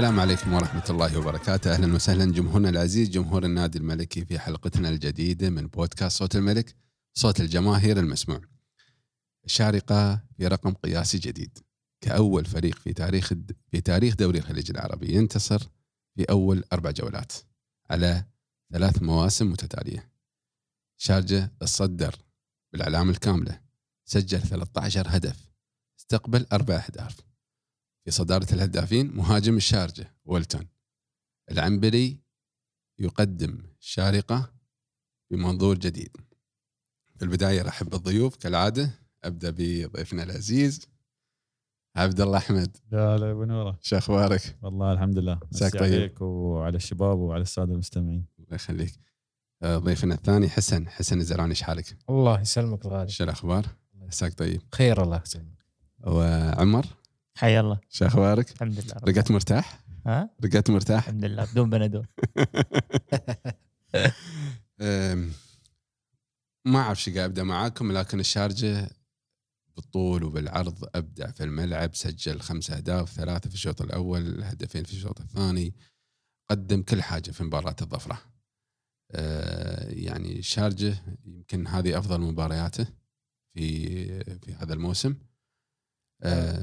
السلام عليكم ورحمة الله وبركاته. أهلا وسهلا جمهورنا العزيز جمهور النادي الملكي في حلقتنا الجديدة من بودكاست صوت الملك صوت الجماهير المسموع. الشارقة في رقم قياسي جديد. كأول فريق في تاريخ في تاريخ دوري الخليج العربي ينتصر في أول أربع جولات على ثلاث مواسم متتالية. شارجة تصدر بالعلامة الكاملة سجل 13 هدف استقبل أربع أهداف. صدارة الهدافين مهاجم الشارجة ويلتون. العنبري يقدم شارقة بمنظور جديد. في البداية رحب بالضيوف كالعادة أبدأ بضيفنا العزيز عبد الله أحمد. يا هلا بنوره شو أخبارك؟ والله الحمد لله. مساك طيب. عليك وعلى الشباب وعلى السادة المستمعين. الله يخليك. آه، ضيفنا الثاني حسن. حسن الزرعوني إيش حالك؟ الله يسلمك الغالي شو الأخبار؟ عساك طيب. خير الله يسلمك. وعمر؟ حيا الله شو أخبارك؟ الحمد لله رقدت مرتاح؟ ها رقدت مرتاح؟ الحمد لله بدون بنادول ما أعرف شو قاعد أبدأ معاكم لكن الشارجة بالطول وبالعرض أبدع في الملعب سجل خمس أهداف ثلاثة في الشوط الأول هدفين في الشوط الثاني قدم كل حاجة في مباراة الظفرة أه، يعني الشارجة يمكن هذه أفضل مبارياته في في هذا الموسم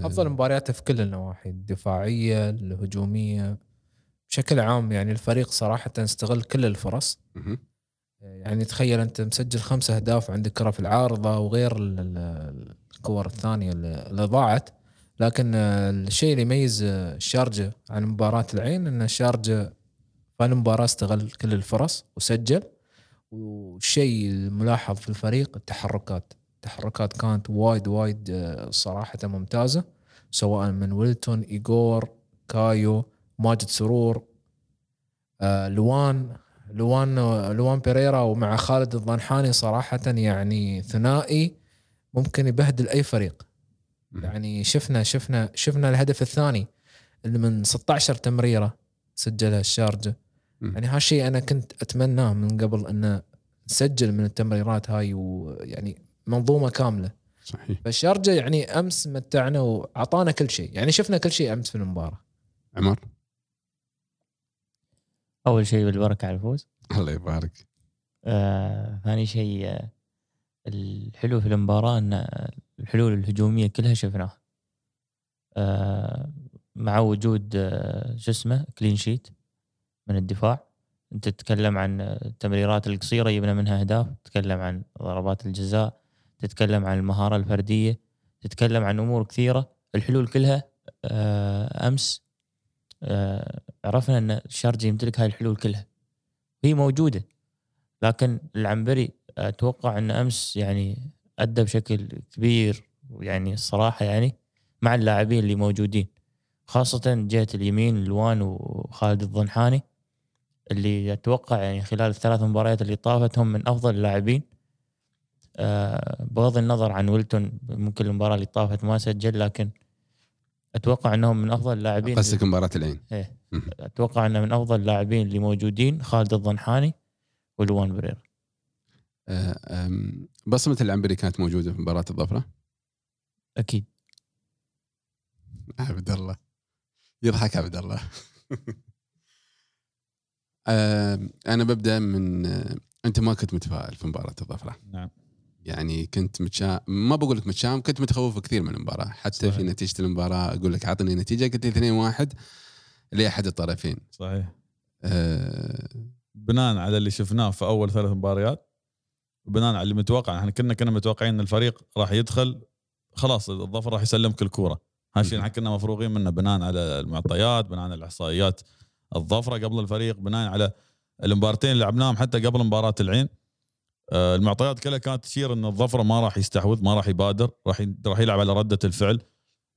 أفضل مبارياته في كل النواحي الدفاعية الهجومية. بشكل عام يعني الفريق صراحة استغل كل الفرص. مهم. يعني تخيل أنت مسجل خمسة أهداف عندك كرة في العارضة وغير ال- ال- الكور الثانية اللي ضاعت. لكن آه، الشيء اللي يميز آه، الشارجه عن مباراة العين إن الشارجه في المباراه استغل كل الفرص وسجل. والشيء الملاحظ في الفريق التحركات. التحركات كانت وايد وايد آه، صراحة ممتازة سواء من ويلتون ايجور كايو ماجد سرور آه، لوان لوان لوان بيريرا ومع خالد الضنحاني صراحة يعني ثنائي ممكن يبهدل أي فريق. يعني شفنا شفنا شفنا الهدف الثاني اللي من 16 تمريرة سجلها الشارجة مم. يعني هالشيء أنا كنت أتمناه من قبل أنه نسجل من التمريرات هاي ويعني منظومة كاملة. صحيح. فالشارجة يعني أمس متعنا وعطانا كل شيء. يعني شفنا كل شيء أمس في المباراة. عمر؟ أول شيء بالبركة على الفوز. الله يبارك. آه ثاني شيء آه الحلو في المباراة إن الحلول الهجومية كلها شفناها. آه مع وجود آه شو اسمه كلين شيت من الدفاع. أنت تتكلم عن التمريرات القصيرة جبنا منها أهداف. تتكلم عن ضربات الجزاء. تتكلم عن المهارة الفردية تتكلم عن أمور كثيرة الحلول كلها آه أمس آه عرفنا إن الشارجه يمتلك هاي الحلول كلها. هي موجودة لكن العنبري أتوقع إن أمس يعني أدى بشكل كبير ويعني الصراحة يعني مع اللاعبين اللي موجودين. خاصة جهة اليمين لوان وخالد الضنحاني اللي أتوقع يعني خلال الثلاث مباريات اللي طافت هم من أفضل اللاعبين. بغض النظر عن ويلتون ممكن المباراة اللي طافت ما سجل لكن أتوقع إنهم من أفضل اللاعبين قصدك مباراة العين. إيه. مم. أتوقع إنه من أفضل اللاعبين اللي موجودين خالد الضنحاني ولوان بريرا أه، أم، بصمة العنبري كانت موجودة في مباراة الظفرة؟ أكيد. عبد الله. يضحك عبد الله. أنا ببدأ من أه، أنت ما كنت متفائل في مباراة الظفرة. نعم. يعني كنت متشا ما بقول لك متشائم كنت متخوف كثير من المباراة. حتى صحيح. في نتيجة المباراة أقول لك اعطني نتيجة قلت لي 2 1 لأحد الطرفين. صحيح. أه، بناء على اللي شفناه في أول ثلاث مباريات وبناء على اللي متوقع إحنا كنا كنا متوقعين إن الفريق راح يدخل خلاص الظفر راح يسلمك الكورة. هالشيء إحنا كنا مفروغين منه بناء على المعطيات بناء على الاحصائيات الظفرة قبل الفريق بناء على المباراتين اللي لعبناهم حتى قبل مباراة العين. آه، المعطيات كلها كانت تشير إن الظفرة ما راح يستحوذ ما راح يبادر راح راح يلعب على ردة الفعل.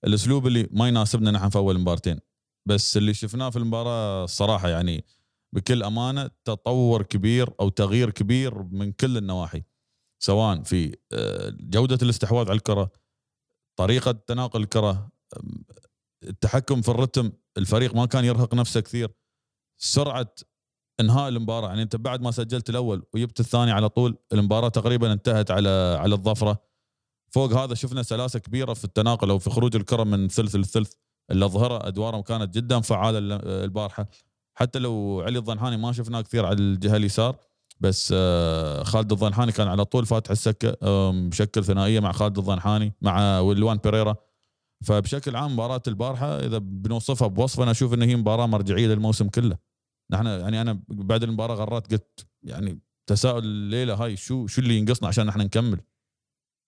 الأسلوب اللي ما يناسبنا نحن في أول مبارتين. بس اللي شفناه في المباراة الصراحة يعني بكل أمانة تطور كبير أو تغيير كبير من كل النواحي. سواء في آه، جودة الاستحواذ على الكرة طريقة تناقل الكرة التحكم في الرتم الفريق ما كان يرهق نفسه كثير سرعة انهاء المباراة. يعني انت بعد ما سجلت الأول وجبت الثاني على طول المباراة تقريبا انتهت على على الظفرة. فوق هذا شفنا سلاسة كبيرة في التناقل أو في خروج الكرة من ثلث للثلث اللي اظهره أدوارهم كانت جدا فعالة ال- البارحة. حتى لو علي الضنحاني ما شفناه كثير على الجهة اليسار بس آه، خالد الضنحاني كان على طول فاتح السكة مشكل ثنائية مع خالد الضنحاني مع ولوان بيريرا. فبشكل عام مباراة البارحة إذا بنوصفها بوصف أنا أشوف إن هي مباراة مرجعية للموسم كله. نحن يعني أنا بعد المباراة غرات قلت يعني تساؤل الليلة هاي شو شو اللي ينقصنا عشان نحن نكمل؟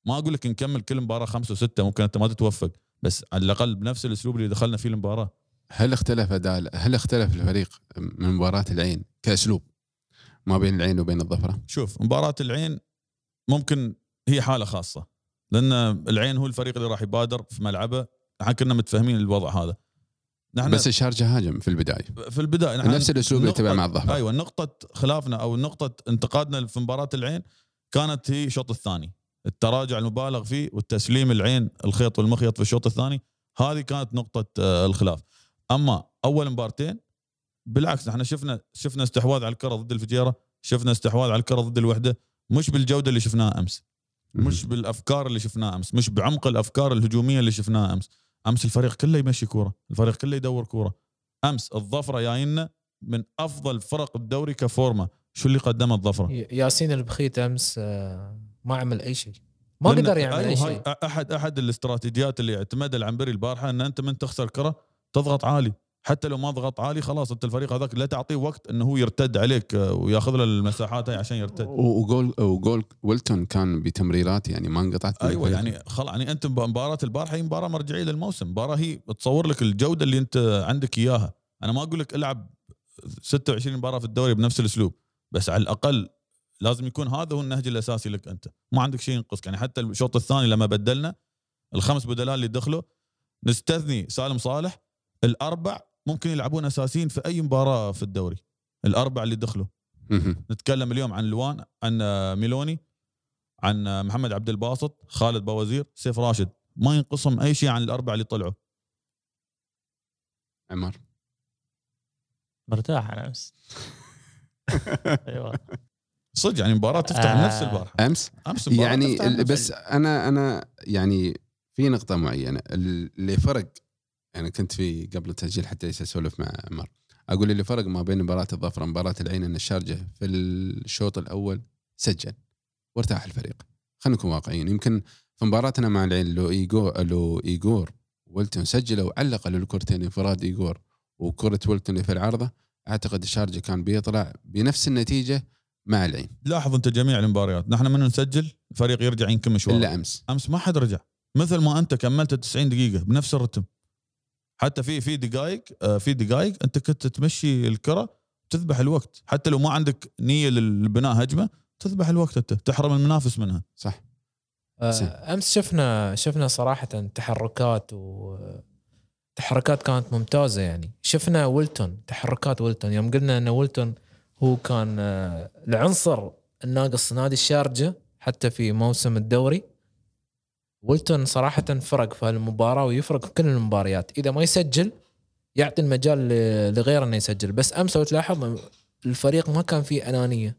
ما أقول لك نكمل كل مباراة خمسة وستة ممكن أنت ما تتوفق بس على الأقل بنفس الأسلوب اللي دخلنا فيه المباراة. هل اختلف اداء هل اختلف الفريق من مباراة العين كأسلوب ما بين العين وبين الظفرة؟ شوف مباراة العين ممكن هي حالة خاصة لأن العين هو الفريق اللي راح يبادر في ملعبه. إحنا كنا متفاهمين الوضع هذا. نحن بس الشارجه هاجم في البداية. في البداية نحن نفس الأسلوب اللي تبع مع الظفره أيوه نقطة خلافنا أو نقطة انتقادنا في مباراة العين كانت هي الشوط الثاني. التراجع المبالغ فيه والتسليم العين الخيط والمخيط في الشوط الثاني هذه كانت نقطة آه، الخلاف. أما أول مبارتين بالعكس إحنا شفنا شفنا استحواذ على الكرة ضد الفجيرة شفنا استحواذ على الكرة ضد الوحدة مش بالجودة اللي شفناها أمس مش بالأفكار اللي شفناها أمس مش بعمق الأفكار الهجومية اللي شفناها أمس. أمس الفريق كله يمشي كورة الفريق كله يدور كورة. أمس الظفرة جاينا من أفضل فرق الدوري كفورمة. شو اللي قدمه الظفرة؟ ياسين البخيت أمس آه، ما عمل أي شيء. ما قدر يعمل أيوة أي شيء. أحد أحد الاستراتيجيات اللي اعتمدها العنبري البارحة إن أنت من تخسر كرة تضغط عالي. حتى لو ما ضغط عالي خلاص أنت الفريق هذاك لا تعطيه وقت إنه هو يرتد عليك آه، وياخذ له المساحات هاي عشان يرتد. وجول وجول ويلتون كان بتمريرات يعني ما انقطعت أيوه. يعني خلاص يعني أنت مباراة البارحه هي مباراة مرجعية للموسم. مباراة هي تصور لك الجودة اللي أنت عندك إياها. أنا ما أقول لك العب 26 مباراة في الدوري بنفس الأسلوب بس على الأقل لازم يكون هذا هو النهج الأساسي لك أنت. ما عندك شيء ينقصك. يعني حتى الشوط الثاني لما بدلنا الخمس بدلات اللي دخلوا نستثني سالم صالح الأربع ممكن يلعبون أساسيين في أي مباراة في الدوري. الاربع اللي دخلوا. نتكلم اليوم عن لوان عن ميلوني عن محمد عبد الباسط خالد بوزير سيف راشد. ما ينقصهم أي شيء عن الأربعة اللي طلعوا. عمر. مرتاح أنا امس أيوه. صدق يعني مباراة تفتح آه. نفس البارحه أمس؟ أمس يعني بس أنا أنا يعني في نقطة معينة. اللي فرق أنا كنت في قبل التسجيل حتى أسولف مع عمر. أقول اللي فرق ما بين مباراة الظفره ومباراة العين إن الشارجة في الشوط الأول سجل وارتاح الفريق. خلينا نكون واقعيين. يمكن في مباراتنا مع العين لو ايجور لو ايجور ويلتون سجلوا وعلق للكرتين انفراد ايجور وكرة ويلتون اللي في العارضة أعتقد الشارجة كان بيطلع بنفس النتيجة مع العين. لاحظ أنت جميع المباريات نحن من نسجل الفريق يرجع مشواره إلا أمس. أمس ما حد رجع. مثل ما أنت كملت 90 دقيقة بنفس الرتم. حتى في في دقائق آه، في دقائق أنت كنت تمشي الكرة تذبح الوقت. حتى لو ما عندك نية للبناء هجمة تذبح الوقت أنت تحرم المنافس منها. صح. آه، أمس شفنا شفنا صراحة تحركات و تحركات كانت ممتازة يعني. شفنا ويلتون تحركات ويلتون. يوم قلنا إن ويلتون هو كان آه، العنصر الناقص نادي الشارجة حتى في موسم الدوري. ويلتون صراحة فرق في هالمباراة ويفرق في كل المباريات. إذا ما يسجل يعطي المجال لغيره إنه يسجل. بس أمس لو تلاحظ الفريق ما كان فيه أنانية.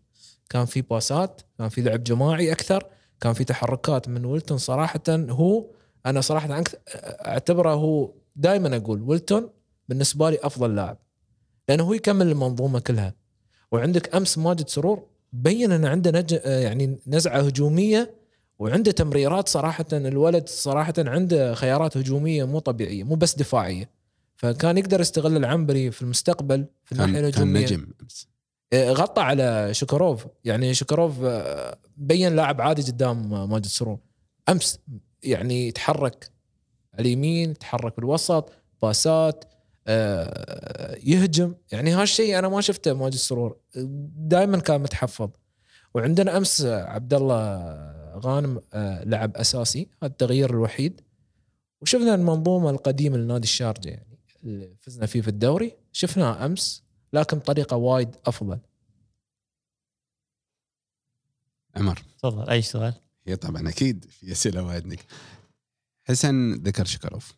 كان في باسات كان في لعب جماعي أكثر كان في تحركات من ويلتون صراحة. هو أنا صراحة أعتبره هو دائما أقول ويلتون بالنسبة لي أفضل لاعب. لأنه هو يكمل المنظومة كلها. وعندك أمس ماجد سرور بين إن عنده نج... يعني نزعة هجومية وعنده تمريرات صراحة الولد صراحة عنده خيارات هجومية مو طبيعية مو بس دفاعية. فكان يقدر يستغل العنبري في المستقبل في الناحية الهجومية. نجم. آه، غطى على شكروف. يعني شكروف آه، بين لاعب عادي قدام آه، ماجد سرور. أمس يعني يتحرك على اليمين يتحرك بالوسط باسات آه، يهجم. يعني هالشيء أنا ما شفته ماجد سرور. دائما كان متحفظ. وعندنا أمس عبد الله غانم آه، لعب أساسي. هذا التغيير الوحيد. وشفنا المنظومة القديمة لنادي الشارجة يعني اللي فزنا فيه في الدوري. شفناه أمس لكن بطريقه وايد أفضل. عمر. تفضل أي سؤال؟ هي طبعا أكيد في أسئلة وايد نك حسن ذكر شكروف.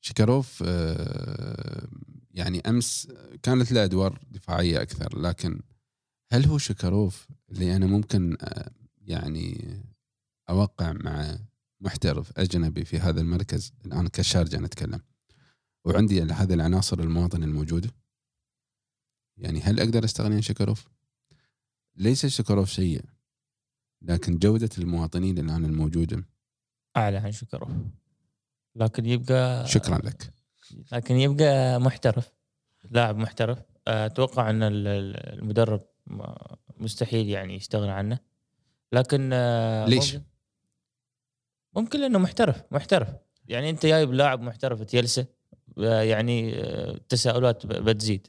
شكروف آه، يعني أمس كانت له أدوار دفاعية أكثر لكن هل هو شكروف اللي أنا ممكن آه، يعني أوقع مع محترف أجنبي في هذا المركز الآن كشارجة نتكلم. وعندي هذه العناصر المواطنه الموجودة. يعني هل أقدر أستغني عن شكروف؟ ليس شكروف سيء لكن جودة المواطنين الآن الموجودة. أعلى عن شكروف لكن يبقى شكرا لك. لكن يبقى محترف لاعب محترف. أتوقع أن ال- ال- المدرب مستحيل يعني يستغنى عنه. لكن آه، ليش؟ ممكن, لأنه محترف محترف. يعني أنت جايب لاعب محترف تجلسه آه، يعني آه، التساؤلات ب- بتزيد.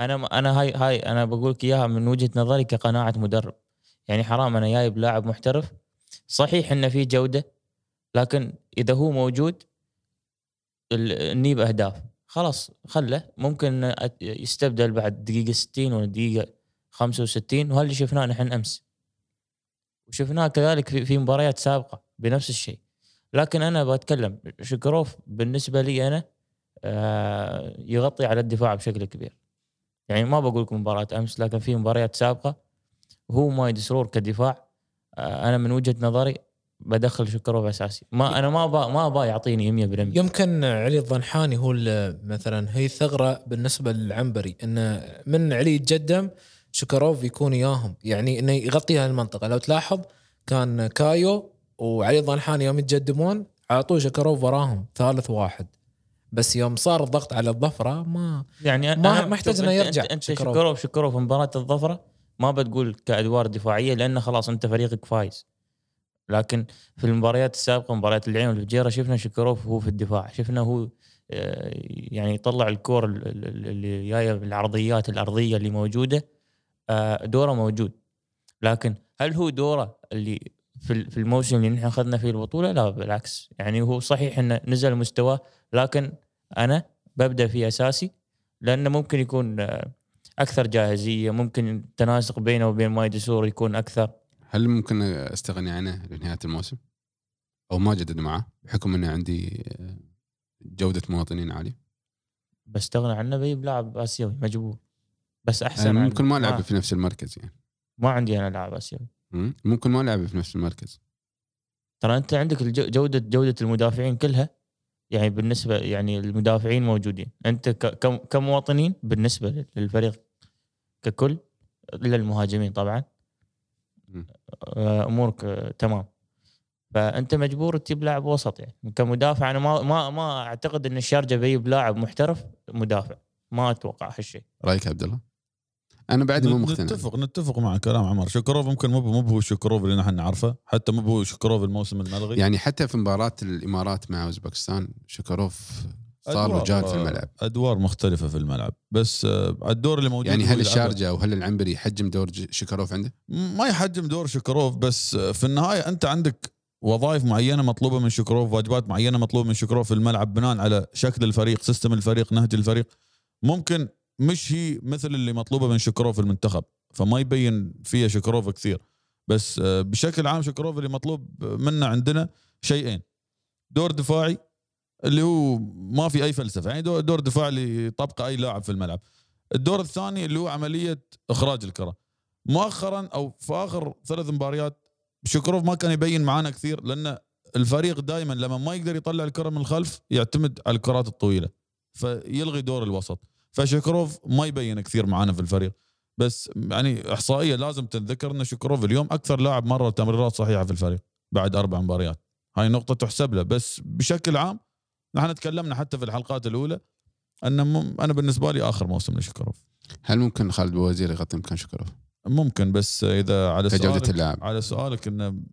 أنا أنا هاي هاي أنا بقول لك إياها من وجهة نظري كقناعة مدرب. يعني حرام أنا جايب لاعب محترف. صحيح إنه في جودة لكن إذا هو موجود نجيب أهداف. خلاص خله. ممكن يستبدل بعد دقيقة 60 ولا دقيقة 65 وهذا اللي شفناه نحن أمس. وشفناه كذلك في, مباريات سابقة بنفس الشيء. لكن أنا بتكلم شكروف بالنسبة لي أنا آه، يغطي على الدفاع بشكل كبير. يعني ما بقول لكم مباراة أمس لكن في مباريات سابقة هو مايد سرور كدفاع آه، أنا من وجهة نظري بدخل شكروف أساسي. ما أنا ما با ما با يعطيني 100% يمكن علي الضنحاني هو مثلا هي ثغرة بالنسبة للعنبري انه من علي يتقدم شكروف يكون ياهم. يعني إنه يغطي هالمنطقه لو تلاحظ كان كايو وعلي الضنحاني يوم يتقدمون اعطوه شكروف وراهم ثالث واحد. بس يوم صار الضغط على الظفرة ما يعني ما- إنه أنت- يرجع انت, أنت شكروف. شكروف شكروف في مباراة الظفرة ما بتقول كأدوار دفاعية لأنه خلاص أنت فريقك فايز. لكن في المباريات السابقة مباريات العين والفجيرة شفنا شكروف هو في الدفاع. شفنا هو آه، يعني يطلع الكور ال- ال- اللي جاية بالعرضيات الأرضية اللي موجودة. دوره موجود. لكن هل هو دوره اللي في ال- في الموسم اللي نحن أخذنا فيه البطولة؟ لا بالعكس. يعني هو صحيح إنه نزل مستواه لكن أنا ببدأ فيه أساسي لأنه ممكن يكون آه، أكثر جاهزية ممكن التناسق بينه وبين مايدي سور يكون أكثر. هل ممكن أستغني عنه لنهايه الموسم؟ أو ما أجدد معه بحكم إنه عندي آه، جودة مواطنين عالية؟ بستغنى عنه بجيب لاعب آسيوي مجبور. بس أحسن يعني عن- ممكن ما العب في نفس المركز يعني. ما عندي أنا لاعب اسيوي مم؟ ممكن ما العب في نفس المركز. ترى أنت عندك جودة جودة المدافعين كلها يعني بالنسبة يعني المدافعين موجودين. أنت كمواطنين بالنسبة للفريق ككل إلا المهاجمين طبعا. آه، أمورك آه، تمام. فأنت مجبور تجيب لاعب وسط يعني. كمدافع أنا ما ما ما أعتقد إن الشارجة بيجيب لاعب محترف مدافع. ما أتوقع هالشيء. رأيك عبد الله؟ أنا بعد مو مقتنع. نتفق نتفق مع كلام عمر. شكروف ممكن مو مو هو الشكروف اللي نحن نعرفه حتى مو هو شكروف الموسم الملغي يعني حتى في مباراة الإمارات مع أوزبكستان شكروف صار له أدوار- جاد في الملعب. أدوار مختلفة في الملعب. بس آه، الدور اللي موجود يعني هل. الشارجة أو هل العنبري يحجم دور شكروف عنده؟ ما يحجم دور شكروف بس في النهاية أنت عندك وظائف معينة مطلوبة من شكروف واجبات معينة مطلوبة من شكروف في الملعب بناء على شكل الفريق سيستم الفريق نهج الفريق. ممكن مش هي مثل اللي مطلوبة من شكروف المنتخب فما يبين فيها شكروف كثير. بس آه، بشكل عام شكروف اللي مطلوب منا عندنا شيئين. دور دفاعي اللي هو ما في أي فلسفة يعني دور, دور دفاعي اللي يطبقه أي لاعب في الملعب. الدور الثاني اللي هو عملية إخراج الكرة. مؤخرا أو في آخر ثلاث مباريات شكروف ما كان يبين معانا كثير لأن الفريق دائما لما ما يقدر يطلع الكرة من الخلف يعتمد على الكرات الطويلة فيلغي دور الوسط. فشكروف ما يبين كثير معانا في الفريق. بس يعني إحصائية لازم تنذكر إن شكروف اليوم أكثر لاعب مر تمريرات صحيحة في الفريق بعد أربع مباريات. هاي نقطة تحسب له. بس بشكل عام نحن تكلمنا حتى في الحلقات الأولى إن مم- أنا بالنسبة لي آخر موسم لشكروف هل ممكن خالد بوزير يغطي مكان شكروف؟ ممكن بس إذا على سؤالك اللاعب. على سؤالك إن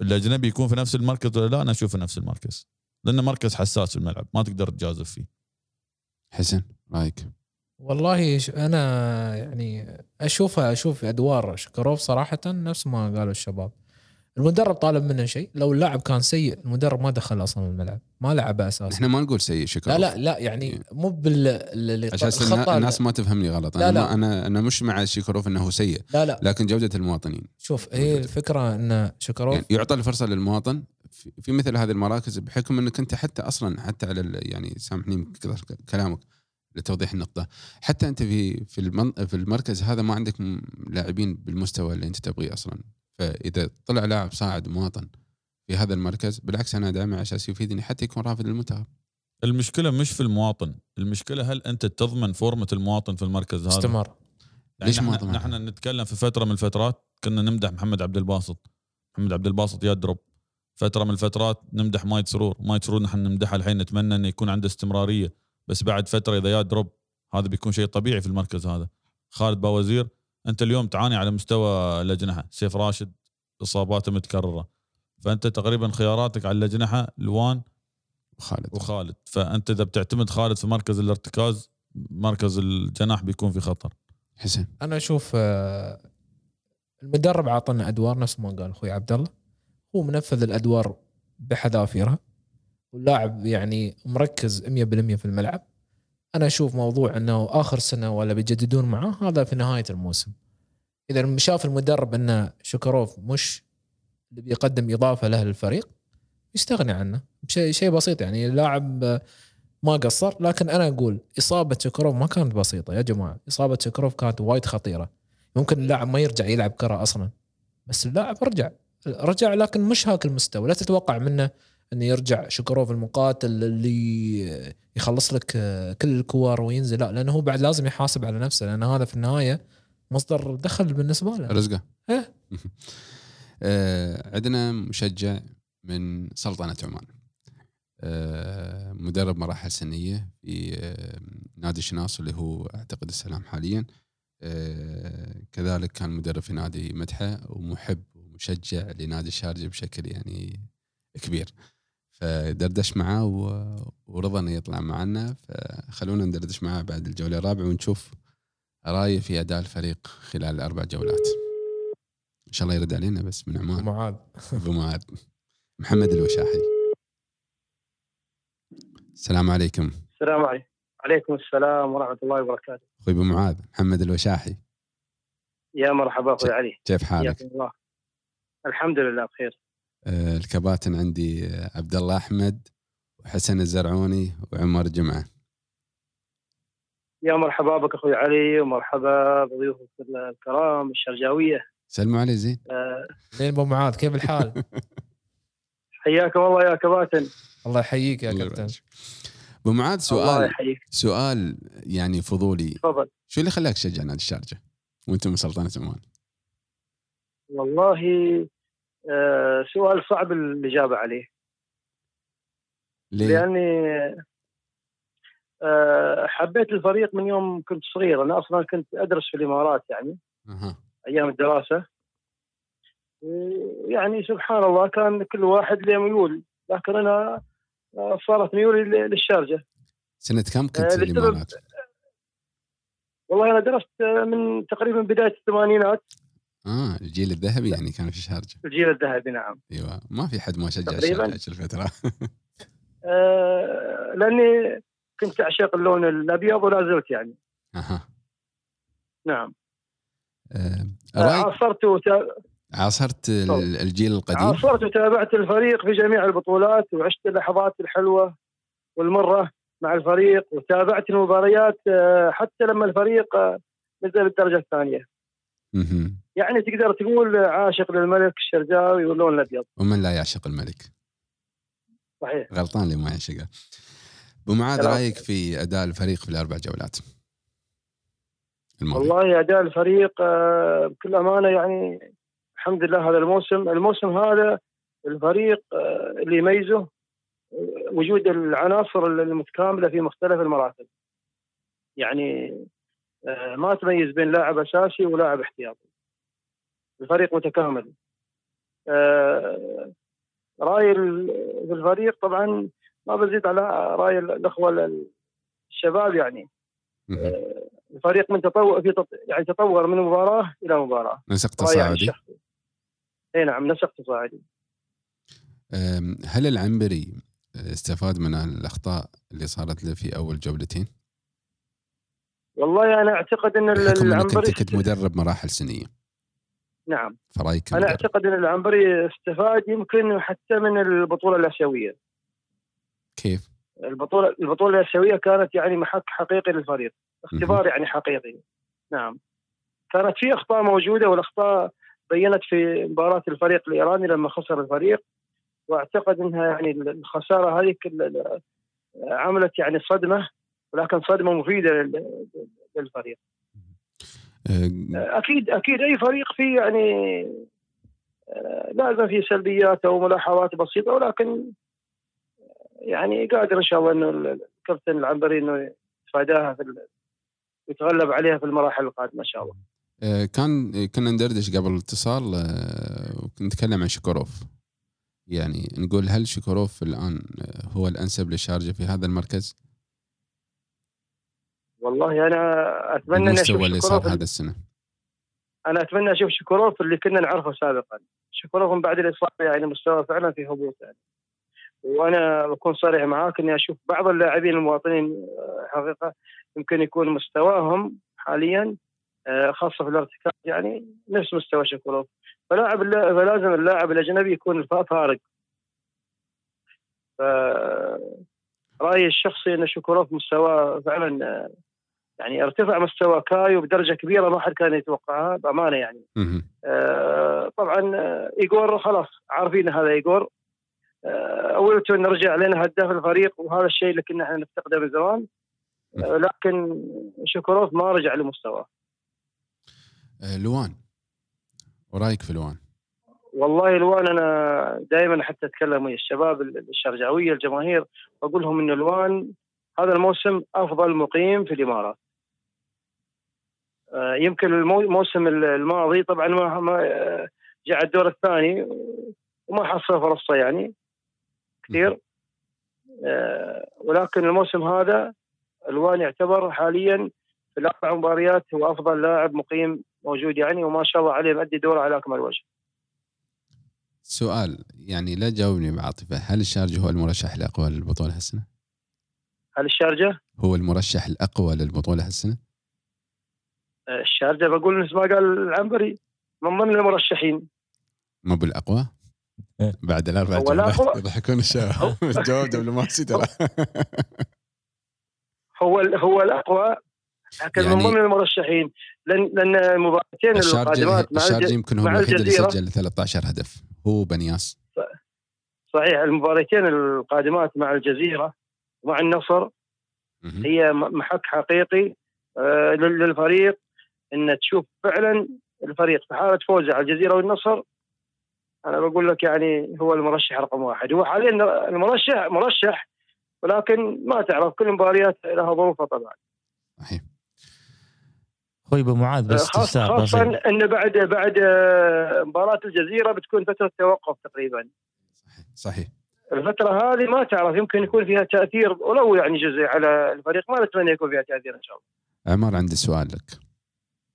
الأجنبي يكون في نفس المركز ولا لا أنا أشوفه نفس المركز. لأنه مركز حساس في الملعب ما تقدر تجازف فيه. حسن رأيك؟ والله أنا يعني أشوفها أشوف أدوار شكروف صراحة نفس ما قالوا الشباب. المدرب طالب منه شيء لو اللاعب كان سيء المدرب ما دخل أصلا الملعب ما لعبه أساسا. إحنا ما نقول سيء شكروف. لا لا لا يعني مو بال عشان الناس ما تفهمني غلط. لا، أنا لا. أنا أنا مش مع شيكروف إنه سيء لا لا. لكن جودة المواطنين. شوف هي الفكرة إن شكروف يعني يعطى الفرصة للمواطن في مثل هذه المراكز بحكم إنك أنت حتى أصلا حتى على يعني سامحني كثر كلامك. لتوضيح النقطة. حتى أنت في في المن في المركز هذا ما عندك لاعبين بالمستوى اللي أنت تبغيه أصلا. فإذا طلع لاعب صاعد مواطن في هذا المركز بالعكس أنا ادعمه على أساس يفيدني حتى يكون رافد للمنتخب. المشكلة مش في المواطن. المشكلة هل أنت تضمن فورمة المواطن في المركز هذا؟ استمر. يعني ليش ما نحن؟ نحن نتكلم في فترة من الفترات كنا نمدح محمد عبد الباسط. محمد عبد الباسط يضرب فترة من الفترات نمدح ماجد سرور. ماجد سرور نحن نمدحه الحين نتمنى إنه يكون عنده استمرارية. بس بعد فترة إذا يضرب هذا بيكون شيء طبيعي في المركز هذا. خالد باوزير أنت اليوم تعاني على مستوى الاجنحه سيف راشد إصاباته متكررة. فأنت تقريبا خياراتك على الاجنحه لوان خالد وخالد. فأنت إذا بتعتمد خالد في مركز الارتكاز مركز الجناح بيكون في خطر. حسين. أنا أشوف آه، المدرب عطنا أدوار نفس ما قال أخوي عبد الله هو منفذ الأدوار بحذافيرها واللاعب يعني مركز 100% في الملعب. أنا أشوف موضوع إنه آخر سنة ولا بيجددون معاه هذا في نهاية الموسم. إذا شاف المدرب ان شكروف مش اللي بيقدم إضافة له للفريق يستغني عنه. بشيء شيء بسيط يعني اللاعب ما قصر لكن أنا أقول إصابة شكروف ما كانت بسيطة يا جماعة. إصابة شكروف كانت وايد خطيرة. يمكن اللاعب ما يرجع يلعب كرة أصلا بس اللاعب رجع رجع لكن مش هاك المستوى. لا تتوقع منه إنه يرجع شكروف المقاتل اللي يخلص لك كل الكور وينزل. لا لأنه هو بعد لازم يحاسب على نفسه لأن هذا في النهاية مصدر دخل بالنسبة له. رزقه. إيه. آه، عندنا مشجع من سلطنة عمان. آه، مدرب مراحل سنية في آه، نادي شناص اللي هو أعتقد السلام حاليا. آه، كذلك كان مدرب في نادي مدحة ومحب ومشجع لنادي الشارجة بشكل يعني كبير. فدردش معاه ورضى انه يطلع معنا. فخلونا ندردش معاه بعد الجولة الرابعة ونشوف رأيه في أداء الفريق خلال الأربع جولات. إن شاء الله يرد علينا بس من عمان. معاذ. أبو معاذ. محمد الوشاحي. السلام عليكم. السلام عليكم عليكم السلام ورحمة الله وبركاته. أخوي أبو معاذ محمد الوشاحي. يا مرحبا أخوي علي. كيف حالك؟ حياكم الله. الحمد لله بخير. الكباتن عندي آه، عبد الله أحمد وحسن الزرعوني وعمر جمعة. يا مرحبا بك أخوي علي ومرحبا بضيوفك الكرام الشرجاوية. سلموا علي زين. آه، زين أبو معاذ كيف الحال؟ حياكم الله يا كباتن. الله يحييك يا الله كابتن. أبو معاذ الله سؤال يحييك. سؤال يعني فضولي. تفضل. شو اللي خلاك تشجع نادي الشارجه وأنتم من سلطنة عمان؟ والله آه، سؤال صعب الإجابة عليه. ليه؟ لأني آه، حبيت الفريق من يوم كنت صغير. أنا أصلا كنت أدرس في الإمارات يعني أها. أيام الدراسة. يعني سبحان الله كان كل واحد له ميول لكن أنا آه، صارت ميولي ل- للشارجة. سنة كم كنت آه، في الإمارات؟ والله أنا درست آه، من تقريبا بداية الثمانينات. آه الجيل الذهبي يعني كان في الشارجه الجيل الذهبي نعم. أيوه ما في حد ما شجع هيك الفترة. آه، لأني كنت أعشق اللون الأبيض ولا زلت يعني. أها. نعم. آه، آه، عاصرت وتا- عاصرت. الجيل القديم؟ عاصرت وتابعت الفريق في جميع البطولات وعشت اللحظات الحلوة والمرة مع الفريق وتابعت المباريات آه، حتى لما الفريق آه، نزل الدرجة الثانية. يعني تقدر تقول عاشق للملك الشرجاوي واللون الأبيض. ومن لا يعشق الملك؟ صحيح. غلطان اللي ما يعشقه. أبو معاذ. رأيك في أداء الفريق في الأربع جولات؟ الماضية والله أداء الفريق آه، بكل أمانة يعني الحمد لله هذا الموسم. الموسم هذا الفريق آه، اللي يميزه آه، وجود العناصر المتكاملة في مختلف المراكز يعني ما تميز بين لاعب أساسي ولاعب احتياطي. الفريق متكامل آه، راي في الفريق طبعا ما بزيد على رأي الأخوة الشباب يعني مهم. الفريق من تطور في تط... يعني تطور من مباراة إلى مباراة نسق يعني تصاعدي. إي نعم نسق تصاعدي هل العنبري استفاد من الأخطاء اللي صارت له في أول جولتين؟ والله أنا أعتقد إن العنبري كنت مدرب مراحل سنية نعم. فرأيك أنا. أعتقد أن العنبري استفاد يمكن حتى من البطولة الآسيوية. كيف؟ البطولة البطولة الآسيوية كانت يعني محك حقيقي للفريق. اختبار يعني حقيقي. نعم. كانت في أخطاء موجودة والأخطاء بينت في مباراة الفريق الإيراني لما خسر الفريق. وأعتقد أنها يعني الخسارة هذه عملت يعني صدمة ولكن صدمة مفيدة لل- للفريق. أكيد أكيد أي فريق فيه يعني آه، لازم فيه سلبيات أو ملاحظات بسيطة ولكن يعني قادر إن شاء الله إنه الكابتن العنبري إنه يتفاداها في يتغلب عليها في المراحل القادمة إن شاء الله. آه، كان كنا ندردش قبل الاتصال آه، ونتكلم عن شكوروف يعني نقول هل شكوروف الآن آه، هو الأنسب للشارجه في هذا المركز والله أنا أتمنى اني أشوف اللي صار هذا السنة أنا أتمنى أشوف شكوروف اللي كنا نعرفه سابقا. شكوروف من بعد الاصابه يعني مستواه فعلا في هبوط يعني. وأنا بكون صريح معاك إني أشوف بعض اللاعبين المواطنين آه، حقيقة يمكن يكون مستواهم حاليا آه، خاصة في الارتكاز يعني نفس مستوى شكوروف فلاعب فلازم اللاعب الأجنبي يكون فا- فارق في رأيي الشخصي إن شكوروف مستواه فعلا آه، يعني ارتفع مستوى كايو بدرجة كبيرة ما حد كان يتوقعها بأمانة يعني. آه، طبعا آه، ايجور خلاص عارفين هذا ايجور آه، ويلتون رجع لنا هداف الفريق وهذا الشيء اللي كنا إحنا نفتقده من زمان. آه، لكن شكوروف ما رجع لمستواه. آه، لوان. ورأيك في لوان؟ والله الوان أنا دائما حتى أتكلم ويا الشباب الشرجاوية الجماهير واقول لهم ان الوان هذا الموسم أفضل مقيم في الإمارات. آه، يمكن المو- الموسم الماضي طبعا ما ما آه، جاء الدور الثاني وما حصل فرصة يعني كثير آه، ولكن الموسم هذا الوان يعتبر حاليا في الأربع مباريات هو أفضل لاعب مقيم موجود يعني وما شاء الله عليه مؤدي دوره على أكمل وجه. سؤال يعني لا تجاوبني بعاطفة هل الشارجه هو المرشح الاقوى للبطوله هالسنة؟ هل الشارجة؟ هو المرشح الأقوى للبطولة هالسنة؟ الشارجه بقول نفس ما قال العنبري من ضمن المرشحين. مو بالأقوى؟ بعد الاربع هو جولات. يضحكون الشباب. الجواب دبلوماسي ترى. هو هو الأقوى. لكن يعني- من ضمن المرشحين لأن لأن المباراتين القادمات مع الشارجه يمكن هو الوحيد اللي الجزيرة. سجل 13 هدف. هو بنياس صحيح المباراتين القادمات مع الجزيرة ومع النصر. هي محك حقيقي آه، لل- للفريق. إن تشوف فعلا الفريق في حاله فوزه على الجزيرة والنصر أنا بقول لك يعني هو المرشح رقم واحد. هو حاليا المرشح مرشح ولكن ما تعرف كل المباريات لها ظروفها طبعا. صحيح. أخوي أبو معاذ بس خاصة, خاصة انه بعد بعد آه، مباراة الجزيرة بتكون فترة توقف تقريبا. صحيح الفترة هذه ما تعرف يمكن يكون فيها تأثير ولو يعني جزء على الفريق ما نتمنى يكون فيها تأثير إن شاء الله. عمر عندي سؤال لك.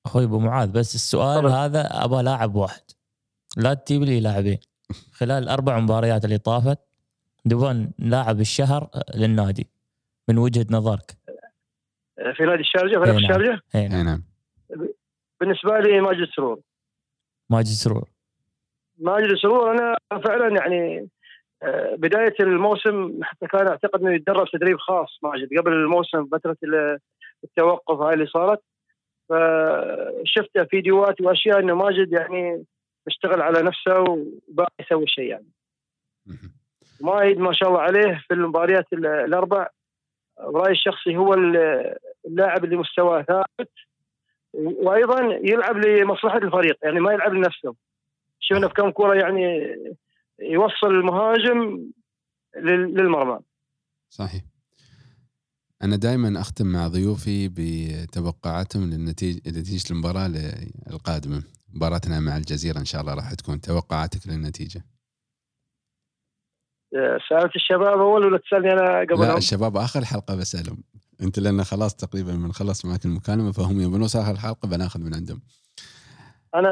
أخوي أبو معاذ بس السؤال تفضل. هذا أبغى لاعب واحد. لا تجيب لي لاعبين. خلال الاربع مباريات اللي طافت نبغى لاعب الشهر للنادي من وجهة نظرك؟ في نادي الشارجة؟ فريق إيه نعم. الشارجة؟ هنا اي نعم. بالنسبة لي ماجد سرور. ماجد سرور. ماجد سرور أنا فعلا يعني آه، بداية الموسم حتى كان أعتقد إنه يتدرب تدريب خاص ماجد. قبل الموسم فترة ال- التوقف هاي اللي صارت فشفت فيديوهات وأشياء إنه ماجد يعني مشتغل على نفسه وباقي يسوي شيء يعني. مايد ما شاء الله عليه في المباريات ال- الأربع. برايي الشخصي هو ال- اللاعب اللي مستواه ثابت. وأيضا يلعب لمصلحة الفريق يعني ما يلعب لنفسه. شفنا في كم كرة يعني يوصل المهاجم لل- للمرمى. صحيح. أنا دائما أختم مع ضيوفي بتوقعاتهم للنتيجه نتيجه المباراة القادمة. مباراتنا مع الجزيرة إن شاء الله راح تكون. توقعاتك للنتيجة؟ سألت الشباب أول ولا تسألني أنا لا قبلهم؟ الشباب آخر حلقة بسألهم. أنت لأن خلاص تقريبا بنخلص معك المكالمة فهم يبون اخر الحلقة بناخذ من عندهم. أنا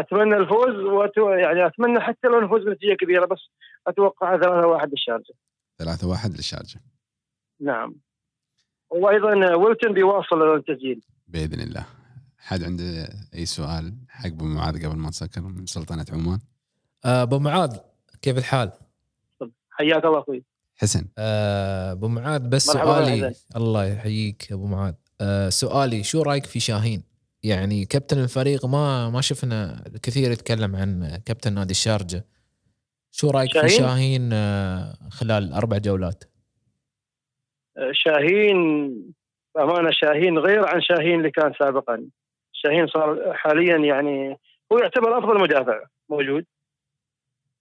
أتمنى الفوز وأتو... يعني أتمنى حتى لو نفوز بنتيجة كبيرة بس أتوقع 3 1 للشارجة. 3 1 للشارجة. نعم. وأيضا ويلتون بيواصل التسجيل بإذن الله حد عنده أي سؤال حق أبو معاذ قبل ما نسكر من سلطنة عمان آه، أبو معاذ كيف الحال؟ حياك الله أخوي حسن آه، أبو معاذ بس سؤالي بالأهل. الله يحييك أبو معاذ آه، سؤالي شو رأيك في شاهين؟ يعني كابتن الفريق ما ما شفنا كثير يتكلم عن كابتن نادي الشارجة شو رأيك في شاهين؟ شاهين آه، خلال أربع جولات؟ شاهين بأمانة شاهين غير عن شاهين اللي كان سابقا. شاهين صار حاليا يعني هو يعتبر أفضل مدافع موجود.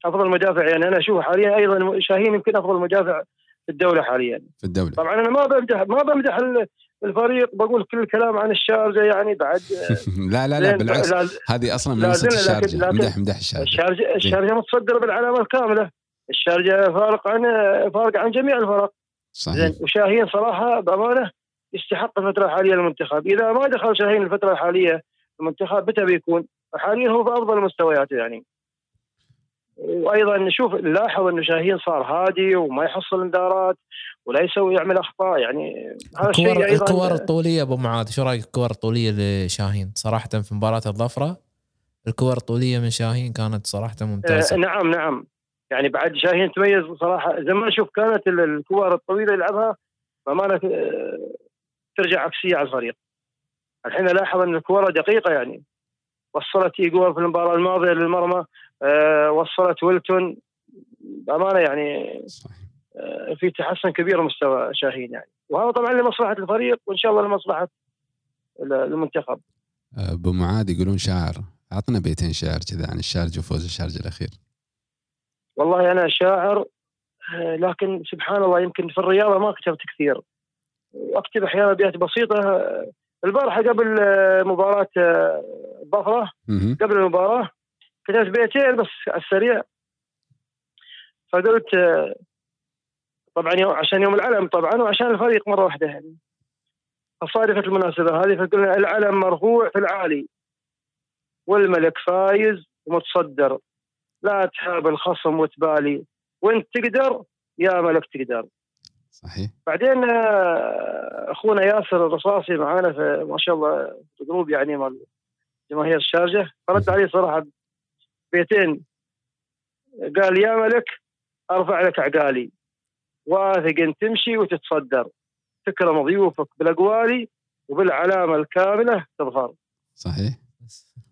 أفضل مدافع يعني أنا أشوف حاليا أيضا شاهين يمكن أفضل مدافع في الدولة حاليا. في الدولة. طبعا أنا ما بمدح ما بمدح ال- الفريق بقول كل الكلام عن الشارجة يعني بعد. لا لا لا بالعكس. هذه أصلا من لا وسط زين، لكن- الشارجة. مدح مدح الشارجة. الشارجة الشارجة متصدرة بالعلامة الكاملة. الشارجة فارق عن فارق عن جميع الفرق. صحيح. زين وشاهين صراحة بأمانة يستحق الفترة الحالية للمنتخب. إذا ما دخل شاهين الفترة الحالية المنتخب متى بيكون؟ حاليا هو في أفضل مستوياته يعني. وأيضا نشوف نلاحظ إنه شاهين صار هادي وما يحصل انذارات ولا يسوي يعمل أخطاء يعني. هذا الشيء أيضا الكور الطولية أبو معاذ شو رأيك الكور الطولية لشاهين؟ صراحة في مباراة الظفرة الكور الطولية من شاهين كانت صراحة آه ممتازه نعم نعم. يعني بعد شاهين تميز صراحة زمان شوف كانت ال- الكور الطويلة يلعبها بامانه آه، ترجع عكسية على الفريق. الحين لاحظ أن الكورة دقيقة يعني. وصلت ايجور في المباراة الماضية للمرمى آه، وصلت ويلتون. بأمانة يعني آه، في تحسن كبير مستوى شاهين يعني. وهذا طبعا لمصلحة الفريق وإن شاء الله لمصلحة ال- المنتخب. أبو معاذ يقولون شاعر اعطنا بيتين شعر كذا عن الشارجه وفوز الشارجه الأخير. والله أنا شاعر آه، لكن سبحان الله يمكن في الرياضة ما كتبت كثير. وأكتب أحيانا ابيات بسيطة آه، البارحة قبل آه، مباراة الظفره. قبل المباراة كتبت بيتين بس على السريع. فقلت طبعا يوم عشان يوم العلم طبعا وعشان الفريق مرة واحدة. يعني فصادفت المناسبة هذه فقلنا العلم مرفوع في العالي. والملك فايز ومتصدر. لا تحاب الخصم وتبالي. وانت تقدر يا ملك تقدر. صحيح. بعدين آه، أخونا ياسر الرصاصي معانا في ما شاء الله في جروب يعني مال جماهير الشارجة. فرد علي صراحة بيتين. قال يا ملك أرفع لك عقالي. واثق إن تمشي وتتصدر. تكرم ضيوفك بالاقوالي وبالعلامة الكاملة تظفر صحيح.